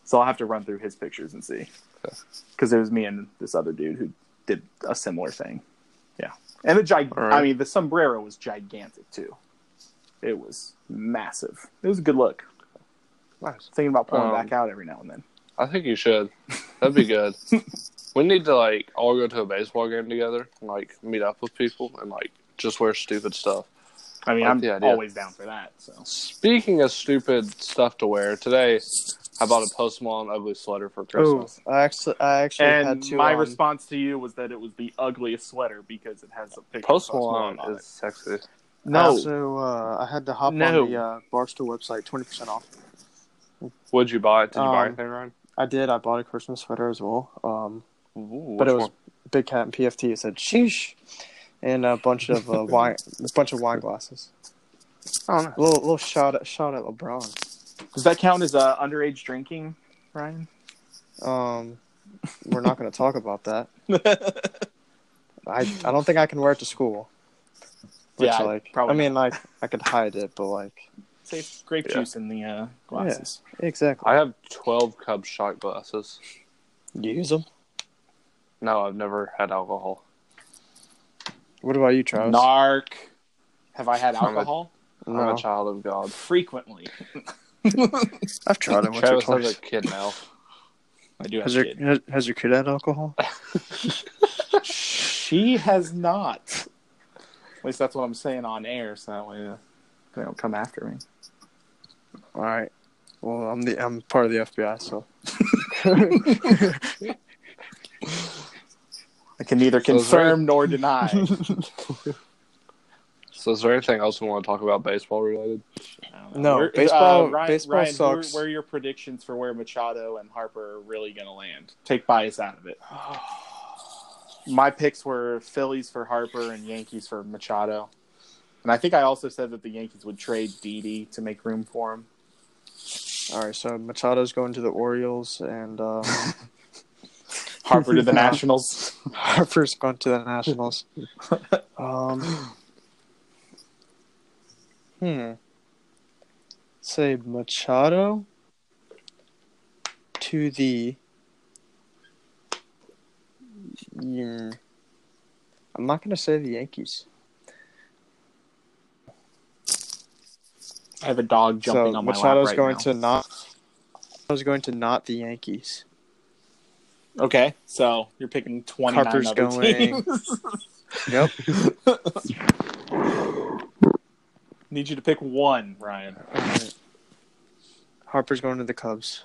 So I'll have to run through his pictures and see. Okay. Because it was me and this other dude who did a similar thing. Yeah, and the gig. Right. I mean, the sombrero was gigantic too. It was massive. It was a good look. Nice. Thinking about pulling Um, back out every now and then. I think you should. That'd be good. we need to like all go to a baseball game together and like meet up with people and like just wear stupid stuff. I mean, like I'm the idea. always down for that. So Speaking of stupid stuff to wear, today I bought a Post Malone ugly sweater for Christmas. I actually, I actually had and my um, response to you was that it was the ugliest sweater because it has a picture. Post of Post Malone on is sexy. it. I no. also, uh, I had to hop No. on the uh, Barstool website, twenty percent off. What'd you buy? It? Did you buy Um, anything, Ryan? I did. I bought a Christmas sweater as well. Um, Ooh, but it was Big Cat and PFT. It said sheesh, and a bunch of uh, wine, a bunch of wine glasses. Oh, no. A little little shot at shot at LeBron. Does that count as uh, underage drinking, Ryan? Um, we're not going to talk about that. I I don't think I can wear it to school. Which Yeah, like probably I mean like I could hide it, but like Say grape Yeah. juice in the uh, glasses. exactly. I have 12 Cubs shot glasses. You use them. No, I've never had alcohol. What about you, Travis? Narc. Have I had I'm a- alcohol? I'm no, a child of God. Frequently. I've tried it once or Travis twice. has a kid now. I do have Has a your kid. has, has your kid had alcohol? She has not. At least that's what I'm saying on air, so that way uh, they don't come after me. All right. Well, I'm the I'm part of the FBI, so I can neither So is there- confirm nor deny. So, is there anything else we want to talk about baseball related? I don't know. No, Where- baseball- uh, Ryan, baseball Ryan, who are- sucks. Where are your predictions for where Machado and Harper are really going to land? Take bias out of it. My picks were Phillies for Harper and Yankees for Machado. And I think I also said that the Yankees would trade Didi to make room for him. all right. So Machado's going to the Orioles, and um, Harper to the Nationals. Harper's going to the Nationals. Um, hmm. Say Machado to the. Hmm. I'm not going to say the Yankees. I have a dog jumping so on my Machado's lap right going now. to not. Machado's going to not the Yankees. Okay, so you're picking 29 Harper's other going- teams. Yep. Need you to pick one, Ryan. Harper's going to the Cubs,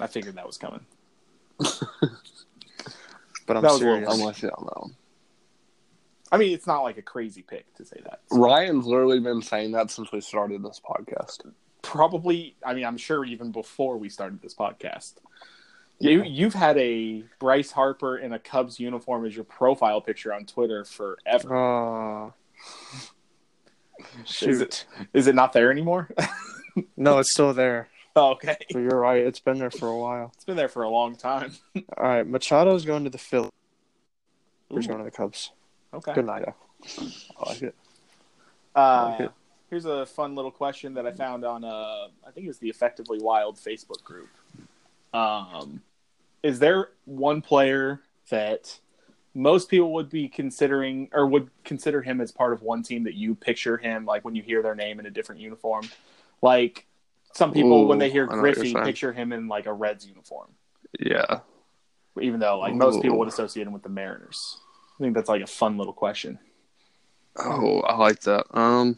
I figured that was coming. but I'm That was a little serious. I'm with you on that one. I mean, it's not like a crazy pick to say that. Ryan's literally been saying that since we started this podcast. Probably, I mean, I'm sure even before we started this podcast. You you've had a Bryce Harper in a Cubs uniform as your profile picture on Twitter forever. Oh, Is it is it not there anymore? No, it's still there. oh, okay, But you're right. It's been there for a while. it's been there for a long time. All right. Machado's going to the Phillies. Ooh, going to the Cubs. Okay. Good night. I like it. Uh, here's a fun little question that I found on uh, I think it was the Effectively Wild Facebook group. Um, is there one player that most people would be considering or would consider him as part of one team that you picture him like when you hear their name in a different uniform? Like some people when they hear I know what you're Griffey picture him in like a Reds uniform, Yeah. even though like most people would associate him with the Mariners. I think that's like a fun little question. Oh, I like that. Um,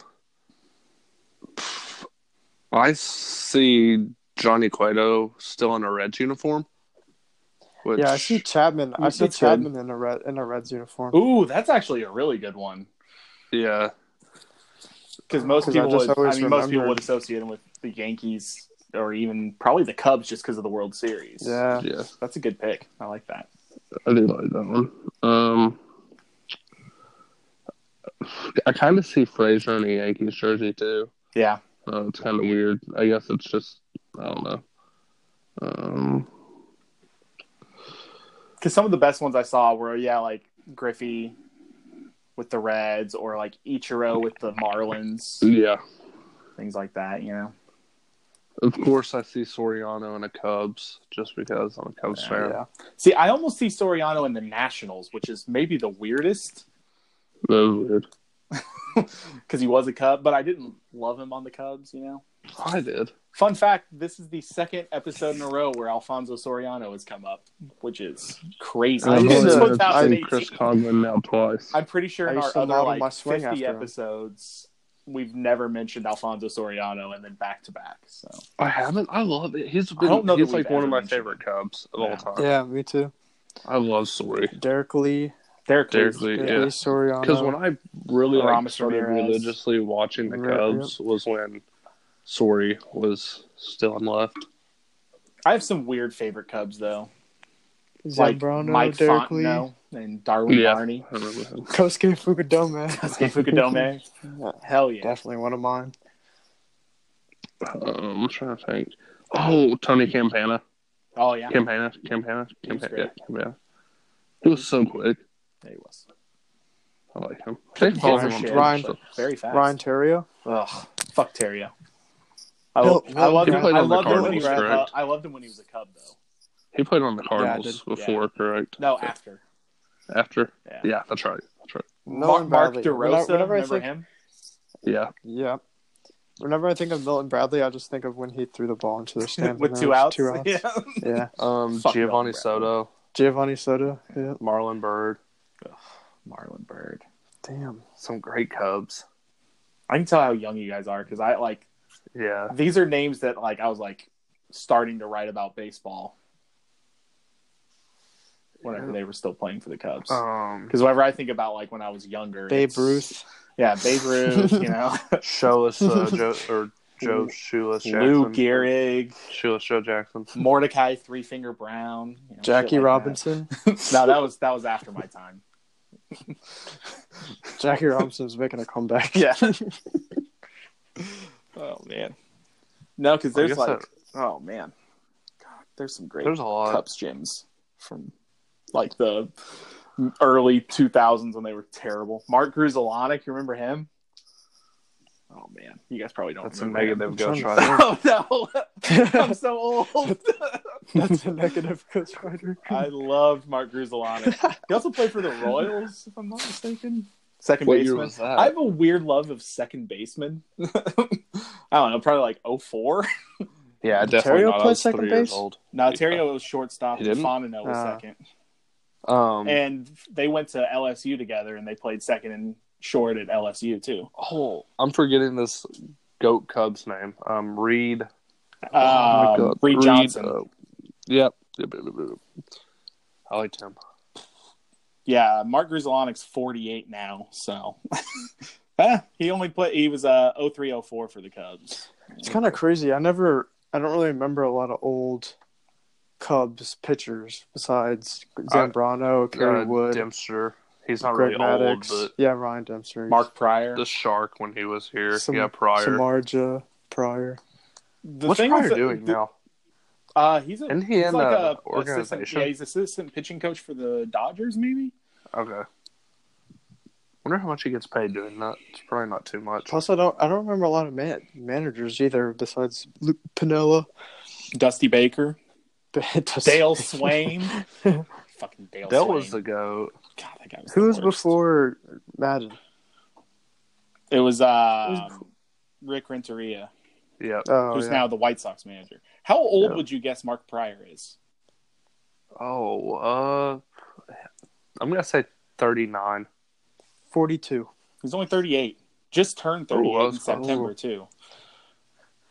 I see Johnny Cueto still in a Reds uniform. Which, Yeah, I see Chapman. I see That's good. Chapman in a red in a Reds uniform. Ooh, that's actually a really good one. Yeah, because most 'Cause I people just would, I always mean, most people would associate him with the Yankees or even probably the Cubs just because of the World Series. Yeah. yeah, that's a good pick. I like that. I do like that one. Um, I kind of see Frazier in a Yankees jersey too. Yeah, Uh, it's kind of weird. I guess it's just I don't know. Um, because some of the best ones I saw were yeah, like Griffey with the Reds or like Ichiro with the Marlins, yeah, things like that. You know, of course I see Soriano in a Cubs just because I'm a Cubs Yeah, fan. Yeah. see, I almost see Soriano in the Nationals, which is maybe the weirdest That was weird. because he was a Cub, but I didn't love him on the Cubs. You know. I did. Fun fact: This is the second episode in a row where Alfonso Soriano has come up, which is crazy. I I've used to- seen 2018. Chris Conlon now twice. I'm pretty sure I in our used to other like my swing 50 after him. episodes, we've never mentioned Alfonso Soriano and then back to back. So I haven't. I love it. He's I been. don't know he's like one of my favorite. Cubs of Yeah. all time. Yeah, me too. I love Sori. Derrek Lee, Derrek Derrek Lee. Lee, yeah. yeah. Because when I really like, started Ramirez. religiously watching the Right, Cubs was when Sori was still on left. I have some weird favorite Cubs though. like Zambrano, Mike Derrek Lee, and Darwin Yeah. Barney. I remember. Kosuke Fukudome. Kosuke Fukudome. Hell yeah. Definitely one of mine. Um, I'm trying to think. Oh, Tony Campana. Oh yeah. Campana. Campana. He was Campana. great. Yeah, Campana. He was so quick. There he was. I like him. They Yeah, for him on Ryan- so- Very fast. Ryan Theriot. Ugh. Fuck Theriot. I, Bill- I loved Bill him. I on loved him when he was Cardinals, a Cub. I loved him when he was a Cub though. He played on the I Cardinals did. before, correct? No, after. After? Yeah. Yeah, that's right. That's right. Mark, Mark Bradley. DeRosa. Whenever, whenever remember think, him? Yeah. yeah. Whenever I think of Milton Bradley, I just think of when he threw the ball into the stand With two outs. Two outs. Yeah. Yeah. Um, Geovany Soto, Geovany Soto. Yeah. Marlon Byrd, Marlon Byrd. Damn. some great Cubs. I can tell how young you guys are because I like Yeah. these are names that like I was like starting to write about baseball whenever they were still playing for the Cubs. Um, Because whenever I think about like when I was younger, Babe it's- Ruth. yeah, Babe Ruth, you know, Shoeless uh, Joe or Joe Shoeless Jackson. Lou Gehrig, Shoeless Joe Jackson. Mordecai Three Finger Brown, you know, Jackie like Robinson. that. no, that was that was after my time. Jackie Robinson's making a comeback. Yeah. oh man. No, because there's like, that- oh man, God, there's some great There's a lot. Cups gyms from like the early 2000s when they were terrible. Mark Grudzielanek, you remember him? Oh man, you guys probably don't That's a remember him. negative I'm Ghost trying to Rider. Oh no, I'm so old. That's a negative Ghost Rider. I loved Mark Grudzielanek. He also played for the Royals, if I'm not mistaken. Second What year baseman. was that? I have a weird love of second baseman. I don't know, probably like 04. Yeah, Did definitely Theriot not. I second three base? old. No, Theriot was shortstop. He didn't? Fontenot was Ah. second. Um, And they went to LSU together, and they played second and short at LSU too. oh, I'm forgetting this goat Cubs name. Um, Reed. Um, Oh Reed Johnson. uh, yep. Yep, yep, yep, yep. I liked him. Yeah, Mark Grudzielanek's 48 now, so Ah, he only played. He was uh 0304 for the Cubs. It's kind of crazy. I never, I don't really remember a lot of old Cubs pitchers besides Zambrano, Kerry Uh, Wood, Dempster. He's not Greg really Maddux. old, yeah, Ryan Dempster, Mark Prior. the Shark when he was here. Sam- yeah, Prior. Samardzija, Prior. The What's thing Prior with doing the- now? Uh, he's a, Isn't he he's in like the a assistant, organization? yeah, he's assistant pitching coach for the Dodgers, maybe. Okay. Wonder how much he gets paid doing that. It's probably not too much. Plus, I don't, I don't remember a lot of man, managers either besides Luke Piniella, Dusty Baker, Dale Sveum, fucking Dale. Dale Sveum. was the goat. God, that guy was. Who the was worst. before Maddon? It was uh, Who's- Rick Renteria, Yep. Oh, who's yeah. now the White Sox manager. How old Yeah. would you guess Mark Prior is? Oh, uh, I'm gonna say 39. 42. He's only 38. Just turned 38 Oh, in September oh. too.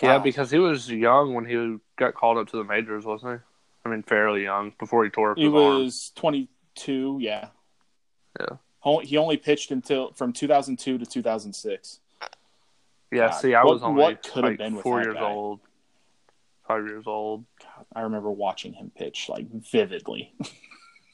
Yeah, Wow. because he was young when he got called up to the majors, wasn't he? I mean, fairly young before he tore up He his arm. was 22. Yeah. Yeah. He only pitched until from 2002 to 2006. Yeah, God, see, I what- was only what could have like been four years guy? old, five years old. God, I remember watching him pitch like vividly.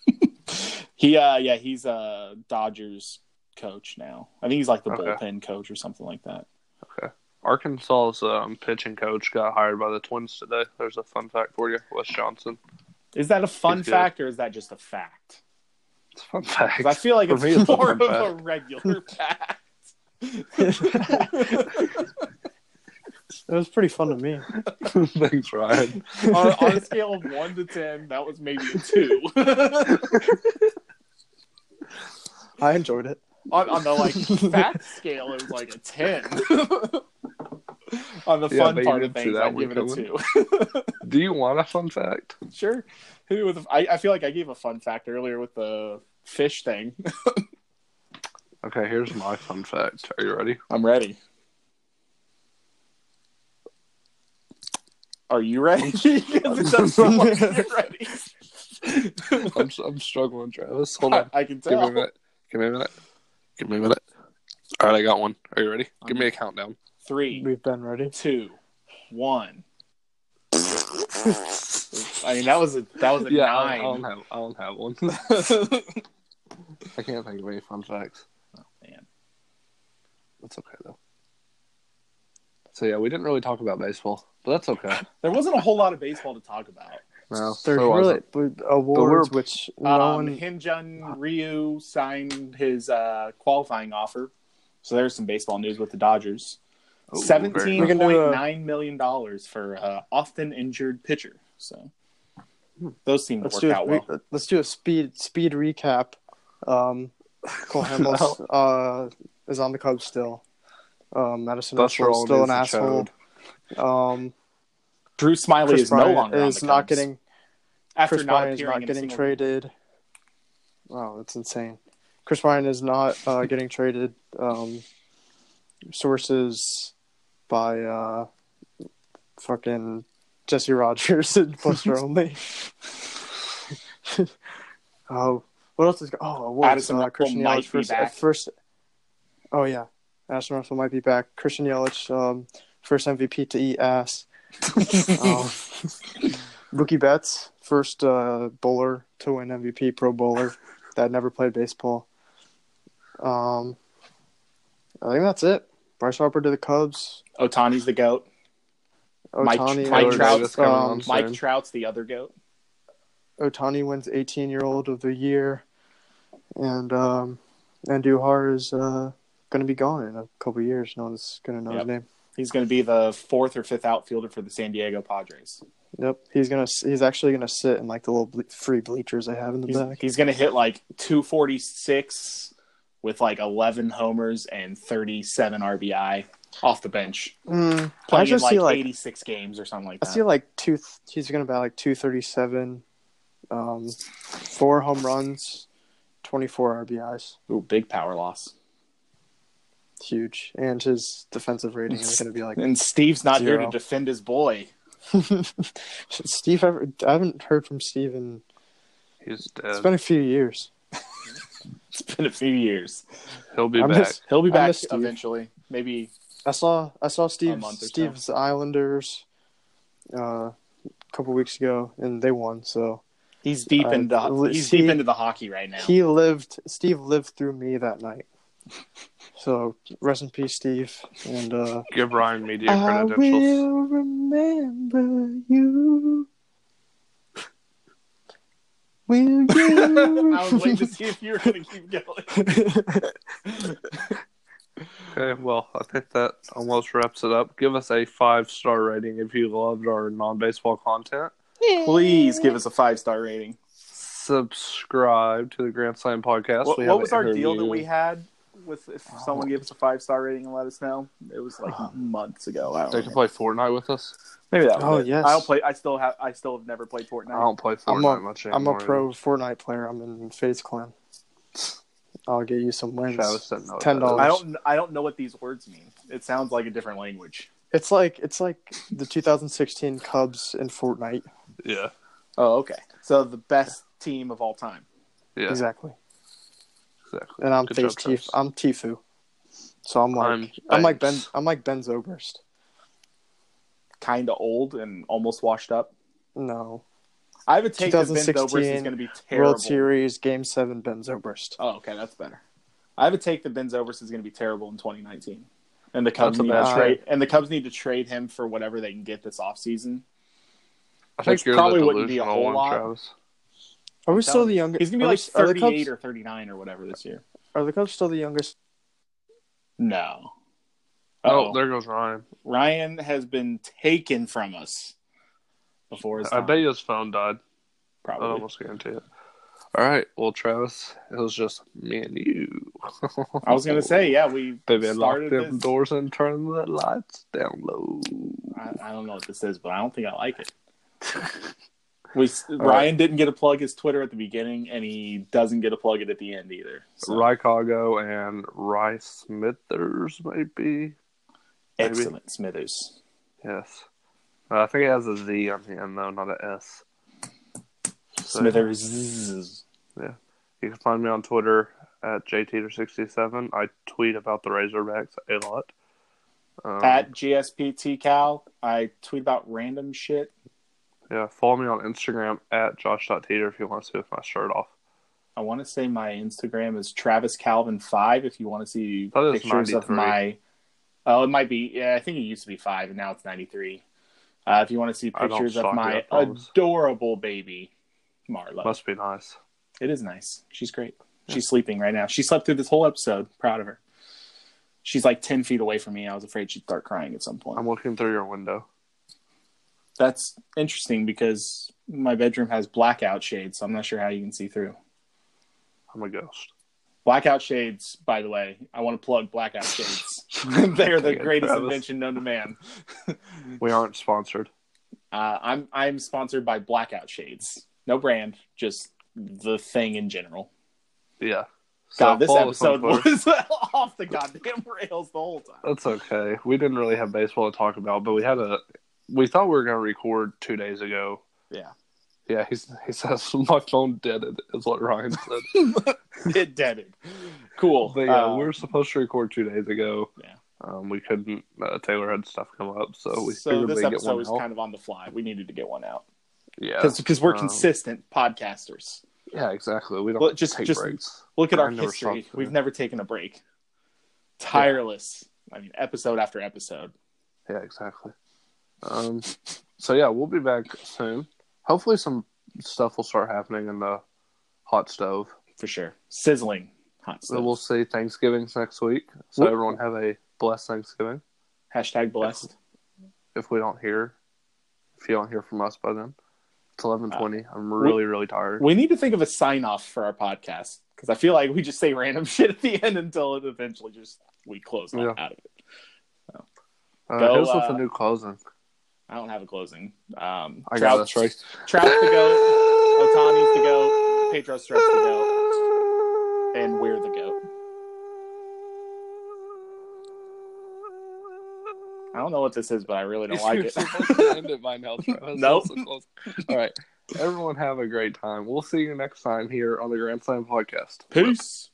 he, uh, yeah, he's a Dodgers coach now. I think he's like the Okay. bullpen coach or something like that. Okay. Arkansas's um, pitching coach got hired by the Twins today. There's a fun fact for you, Wes Johnson. Is that a fun He's good. fact or is that just a fact? It's a fun fact. I feel like it's me, it's a more fun of a regular fact. It was pretty fun to me. Thanks, Ryan. on, on a scale of one to ten, that was maybe a two. I enjoyed it. on, on the like fact scale, it was like a ten. on the Yeah, fun but you part of didn't things, that I one give it a coming. two. Do you want a fun fact? sure. Who with I, I feel like I gave a fun fact earlier with the fish thing. Okay, here's my fun fact. Are you ready? I'm ready. Are you ready? Because it so much to get ready. I'm, I'm struggling, Travis. Hold on. I, I can Give me a tell. minute. Give me a minute. Give me a minute. All right, I got one. Are you ready? Give me a countdown. Three, We've been ready. two, one. I mean, that was a that was a yeah, I I don't have. I don't have one. I can't think of any fun facts. Oh, man. That's okay though. So yeah, we didn't really talk about baseball, but that's okay. There wasn't a whole lot of baseball to talk about. No, There's there really wasn't. but awards we're- which no Um, one. Hyunjin Ryu signed his uh, qualifying offer, so there's some baseball news with the Dodgers. Very Seventeen point do nine million dollars for uh, often injured pitcher. So those seem to Let's work do a, out well. let's do a speed speed recap. Um, Cole Hamels uh, is on the Cubs still. Um, Madison Buster Russell is still an asshole. Um, Drew Smyly Kris is no Bryant longer on is the not Cubs getting after Kris not Bryant is appearing not getting traded. Wow, that's insane. Kris Bryant is not uh, getting traded. Um, sources by uh, fucking Jesse Rogers and Buster Olney. oh, what else is? Oh, awards. Addison uh, Russell Christian might Yelich be first, back. first. Oh yeah, Addison Russell might be back. Christian Yelich, um, first MVP to eat ass. um, Mookie Betts, first uh, bowler to win MVP, Pro Bowler that never played baseball. Um, I think that's it. Bryce Harper to the Cubs. Ohtani's the goat. Mike- Ohtani, Mike uh, Trout's um. Mike Trout's the other goat. Otani wins 18 year old of the year, and um, Andujar is uh, going to be gone in a couple years. No one's going to know Yep. his name. He's going to be the fourth or fifth outfielder for the San Diego Padres. Yep, he's gonna. He's actually gonna sit in like the little ble- free bleachers they have in the He's, back. he's going to hit like 246 with like 11 homers and 37 RBI off the bench, Mm, I just like, see like 86 games or something like that. I see like two. He's gonna bat like two thirty seven, um, four home runs, twenty four RBIs. Ooh, big power loss. Huge, and his defensive rating is gonna be like. And Steve's not here to defend his boy. Steve, ever, I haven't heard from Steve in. He's dead. It's been a few years. It's been a few years. He'll be I back. miss- He'll be back miss Steve. eventually. Maybe I saw I saw Steve month so. Steve's Islanders, uh, a couple weeks ago, and they won. So he's deep Uh, into li- he's see- deep into the hockey right now. he lived. Steve lived through me that night. So rest in peace, Steve. And uh, Give Ryan media I credentials. will remember you. Will you? I was waiting to see if you were going to keep going. Okay, well, I think that almost wraps it up. Give us a five star rating if you loved our non baseball content. Please give us a five star rating. Subscribe to the Grand Slam podcast. What, what was our deal that we had with if someone gave us a five star rating and let us know? It was like months ago. I don't They can play Fortnite with us. Maybe that. Oh, it. yes. I don't play. I still have. I still have never played Fortnite. I don't play I'm Fortnite a, much I'm a pro Fortnite player. I'm in FaZe Clan. I'll get you some wins. Travis doesn't know $10. I don't. I don't know what these words mean. It sounds like a different language. It's like it's like the 2016 Cubs in Fortnite. Yeah, Oh, okay. So the best team of all time. yeah, Exactly. Exactly. And I'm Good FaZe job, Tif- I'm Tfue. So I'm like I'm I'm, like Ben Banks. I'm like Ben Zobrist. Kind of old and almost washed up. No. I have a take that Ben 2016 Zobrist is going to be terrible. World Series Game Seven Ben Zobrist. Oh, okay, that's better. I have a take that Ben Zobrist is going to be terrible in 2019, and the Cubs need to trade. And the Cubs need to trade him for whatever they can get this offseason. I think which you're probably the wouldn't be a whole one, lot. Travis. Are we still the youngest? He's going to be are like we- 38 Cubs, or 39 or whatever this year. Are the Cubs still the youngest? No. Oh, Oh, there goes Ryan. Ryan has been taken from us before his I time. bet you his phone died. Probably. I probably. almost guarantee it. All right, well, Travis, it was just me and you. I was going to say, yeah, we baby, lock started them this. doors and turn the lights down low. I, I don't know what this is, but I don't think I like it. We Ryan didn't get to plug his Twitter at the beginning, and he doesn't get to plug it at the end either. So, Rycago and Rice Smithers, maybe. maybe. excellent, Smithers. Yes. Uh, I think it has a Z on the end, though, not a S. So, Smithers. Yeah, you can find me on Twitter at jteeter67. I tweet about the Razorbacks a lot. Um, At GSPT Cal, I tweet about random shit. Yeah, follow me on Instagram at josh.teeter if you want to see with my shirt off. I want to say my Instagram is Travis Calvin five. If you want to see pictures of my, oh, it might be. Yeah, I think it used to be five, and now it's ninety three. Uh, if you want to see pictures of my adorable baby, Marla, Must be nice. it is nice. She's great. She's sleeping right now. She slept through this whole episode. Proud of her. She's like ten feet away from me. I was afraid she'd start crying at some point. I'm looking through your window. That's interesting because my bedroom has blackout shades, so I'm not sure how you can see through. I'm a ghost. Blackout shades, by the way, I want to plug blackout shades. they are the greatest Travis. invention known to man. We aren't sponsored. Uh, I'm I'm sponsored by Blackout Shades. No brand, just the thing in general. Yeah. God, this follow us on episode was off the goddamn rails the whole time. That's okay. We didn't really have baseball to talk about, but we had a. We thought we were going to record two days ago. Yeah. Yeah, he's, he says my phone deaded, is what Ryan said. It deaded. Cool. But yeah, Uh, we were supposed to record two days ago. Yeah. Um, we couldn't. Uh, Taylor had stuff come up, so we so this episode was out. kind of on the fly. We needed to get one out yeah, because we're Um, consistent podcasters. yeah, exactly. We don't Well, just- take just- breaks. Look at our I never history. We've never taken a break. Tireless. I mean, episode after episode. Yeah, exactly. Um, so yeah, we'll be back soon. Hopefully, some stuff will start happening in the hot stove. for sure. Sizzling hot So we'll see Thanksgiving's next week. So Whoop. everyone have a blessed Thanksgiving. Hashtag blessed. If we don't hear, if you don't hear from us by then, it's eleven twenty. I'm really really tired. We need to think of a sign off for our podcast because I feel like we just say random shit at the end until it eventually just we close Yeah. out of it. Uh, Go, hit us with uh, a new closing. I don't have a closing. Um, I Trout, got this right. Trout to go, Ohtani's to go, Pedro Stress to go, and we're the goat. I don't know what this is, but I really don't like it. end it by now, Travis. Nope. So. All right. Everyone have a great time. We'll see you next time here on the Grand Slam podcast. Peace.